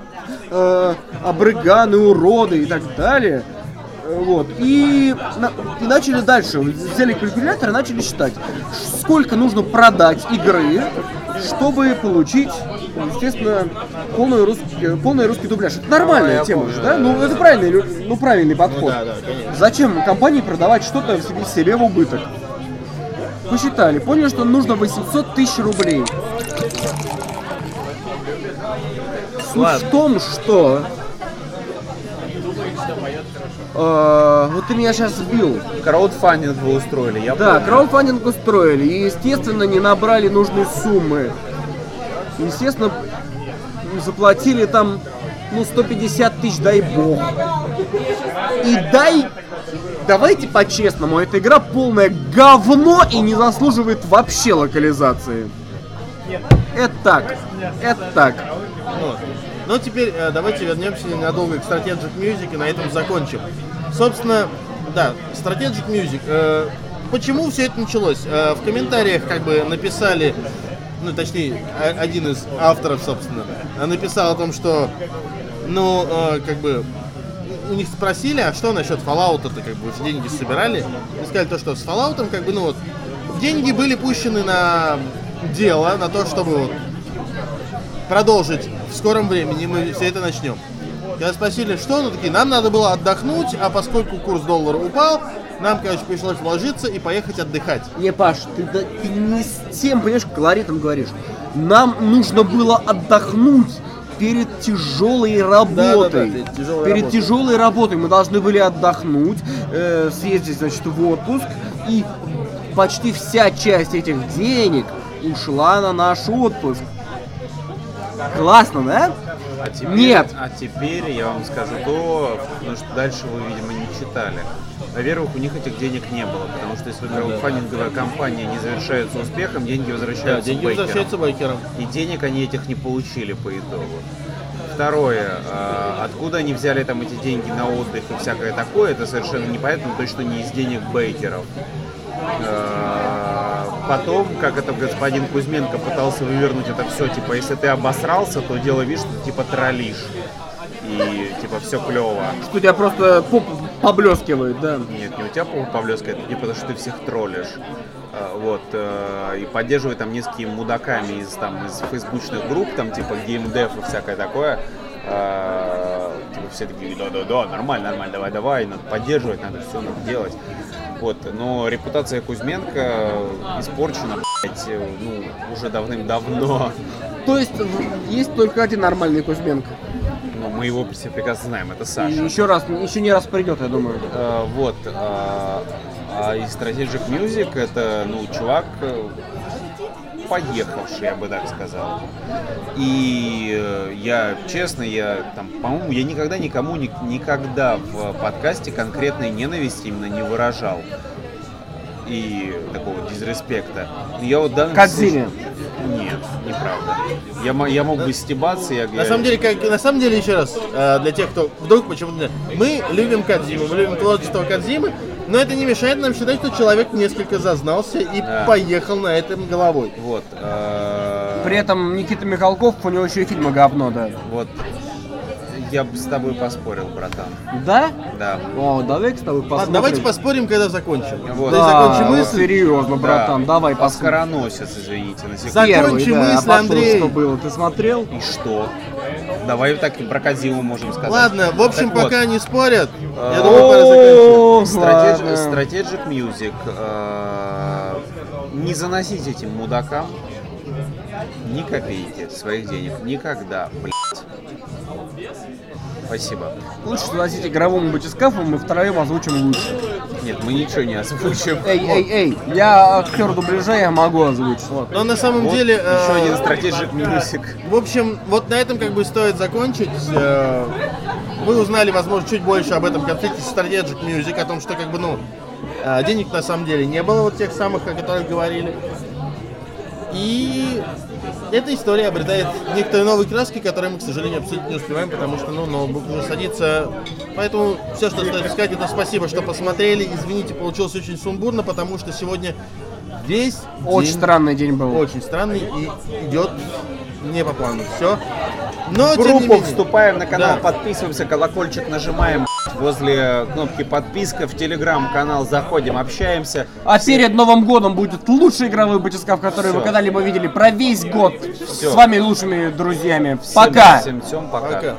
э, обрыганы, уроды и так далее. Вот. И, и начали дальше. Взяли калькулятор и начали считать, сколько нужно продать игры, чтобы получить, естественно, полный русский, полный русский дубляж. Это нормальная я тема же, да, да? Ну, это правильный, ну, правильный подход. да, да, конечно. Зачем компании продавать что-то в себе, себе в убыток? Посчитали, поняли, что нужно 800 тысяч рублей. Суть в том, что... э, вот ты меня сейчас сбил. Краудфандинг вы устроили, я Да, помню. краудфандинг устроили и, естественно, не набрали нужные суммы. Естественно, заплатили там, ну, 150 тысяч, дай бог. И дай, давайте по-честному, эта игра полное говно и не заслуживает вообще локализации. Это так, это так. Вот. Ну, теперь э, давайте вернемся ненадолго к Strategic Music и на этом закончим. Собственно, да, Strategic Music. э, почему все это началось? Э, в комментариях как бы написали, ну, точнее, один из авторов, собственно, написал о том, что, ну, э, как бы, у них спросили, а что насчет Fallout, это как бы деньги собирали? И сказали то, что с Fallout, как бы, ну вот, деньги были пущены на дело, на то, чтобы вот продолжить в скором времени, мы все это начнем. Когда спросили, что, ну такие, нам надо было отдохнуть, а поскольку курс доллара упал, нам, короче, пришлось вложиться и поехать отдыхать. Не, Паш, ты, да- ты не с тем, понимаешь, колоритом говоришь. Нам нужно было отдохнуть перед тяжелой работой. перед тяжелой перед работой. тяжелой работой мы должны были отдохнуть, э, съездить, значит, в отпуск. И почти вся часть этих денег ушла на наш отпуск. Классно, да? А теперь, Нет. А теперь я вам скажу то, потому что дальше вы, видимо, не читали. Во-первых, у них этих денег не было, потому что если краудфандинговая компания не завершается успехом, деньги возвращаются деньги бейкерам. возвращаются байкерам. И денег они этих не получили по итогу. Второе, а, откуда они взяли там эти деньги на отдых и всякое такое, это совершенно непонятно, но точно не из денег бейкеров. Потом, как это господин Кузьменко пытался вывернуть это все, типа, если ты обосрался, то дело видишь, что ты типа троллишь. И типа все клево. Что у тебя просто поп поблескивает, да. Нет, не у тебя попа поблескает, не потому что ты всех троллишь. А, Вот, э, и поддерживает там несколькими мудаками из, там, из фейсбучных групп, там, типа, геймдев и всякое такое. А, Типа, все такие, да-да-да, нормально, нормально, давай-давай, надо поддерживать, надо все надо делать. Вот, но репутация Кузьменко испорчена, блядь, ну, уже давным-давно. То есть в- есть только один нормальный Кузьменко. Но мы его все прекрасно знаем, это И Саша. еще раз, еще не раз придет, я думаю. Э, вот. А, а из Strategic Music это, ну, чувак поехавший, я бы так сказал. И э, я, честно, я там, по-моему, я никогда никому ни- никогда в подкасте конкретной ненависти именно не выражал. И такого дизреспекта. Я вот данном Кодзиме. случае- Нет, неправда. Я, я мог бы стебаться, я, На самом деле, как, на самом деле, еще раз, э, для тех, кто вдруг почему-то... Мы любим Кадзиму, мы любим творчество Кадзимы, но это не мешает нам считать, что человек несколько зазнался и Да. поехал на этом головой. Вот. э, При этом Никита Михалков, у него еще и фильмы говно, да. Вот. Я бы с тобой поспорил, братан. Да? Да. О, давай с тобой посмотрим. Ладно, давайте поспорим, когда закончим. Вот. Да, Да, закончим вот мысль. серьезно, братан, Да. давай посмотрим. Поскороносец, извините, на секунду. Закончи Первый, да, мысль, а потом Андрей. что было, ты смотрел? И что? Давай так и про Кодзиму можем сказать. Ладно, в общем, Так вот, пока не спорят, я думаю, пора заканчивать. Strategic, Music. э, Не заносить этим мудакам ни копейки своих денег. Никогда, блядь. Спасибо. Лучше заносить игровому батискафу, мы втроем озвучим лучше. Нет, мы ничего не озвучим. Эй, эй, эй, я актер дубляжа, я могу озвучить. ладно. Но на самом Вот деле... еще э, один Strategic Music. В общем, вот на этом как бы стоит закончить. Э, Вы узнали, возможно, чуть больше об этом конфликте Strategic Music, о том, что как бы, ну, э, денег на самом деле не было, вот тех самых, о которых говорили. И эта история обретает некоторые новые краски, которые мы, к сожалению, обсудить не успеваем, потому что, ну, ноутбук уже садится. Поэтому все, что стоит сказать, это спасибо, что посмотрели. Извините, получилось очень сумбурно, потому что сегодня весь Очень день странный день был. очень странный и идет не по плану. Все. Но, В тем не группу менее, вступаем на канал, Да. подписываемся, колокольчик нажимаем. Возле кнопки подписка в телеграм-канал заходим, общаемся. А перед Новым годом будет лучший игровой батискаф, который вы Всё. когда-либо видели про весь год Всё. с вами лучшими друзьями. Всем- Пока! Всем, всем пока. Пока.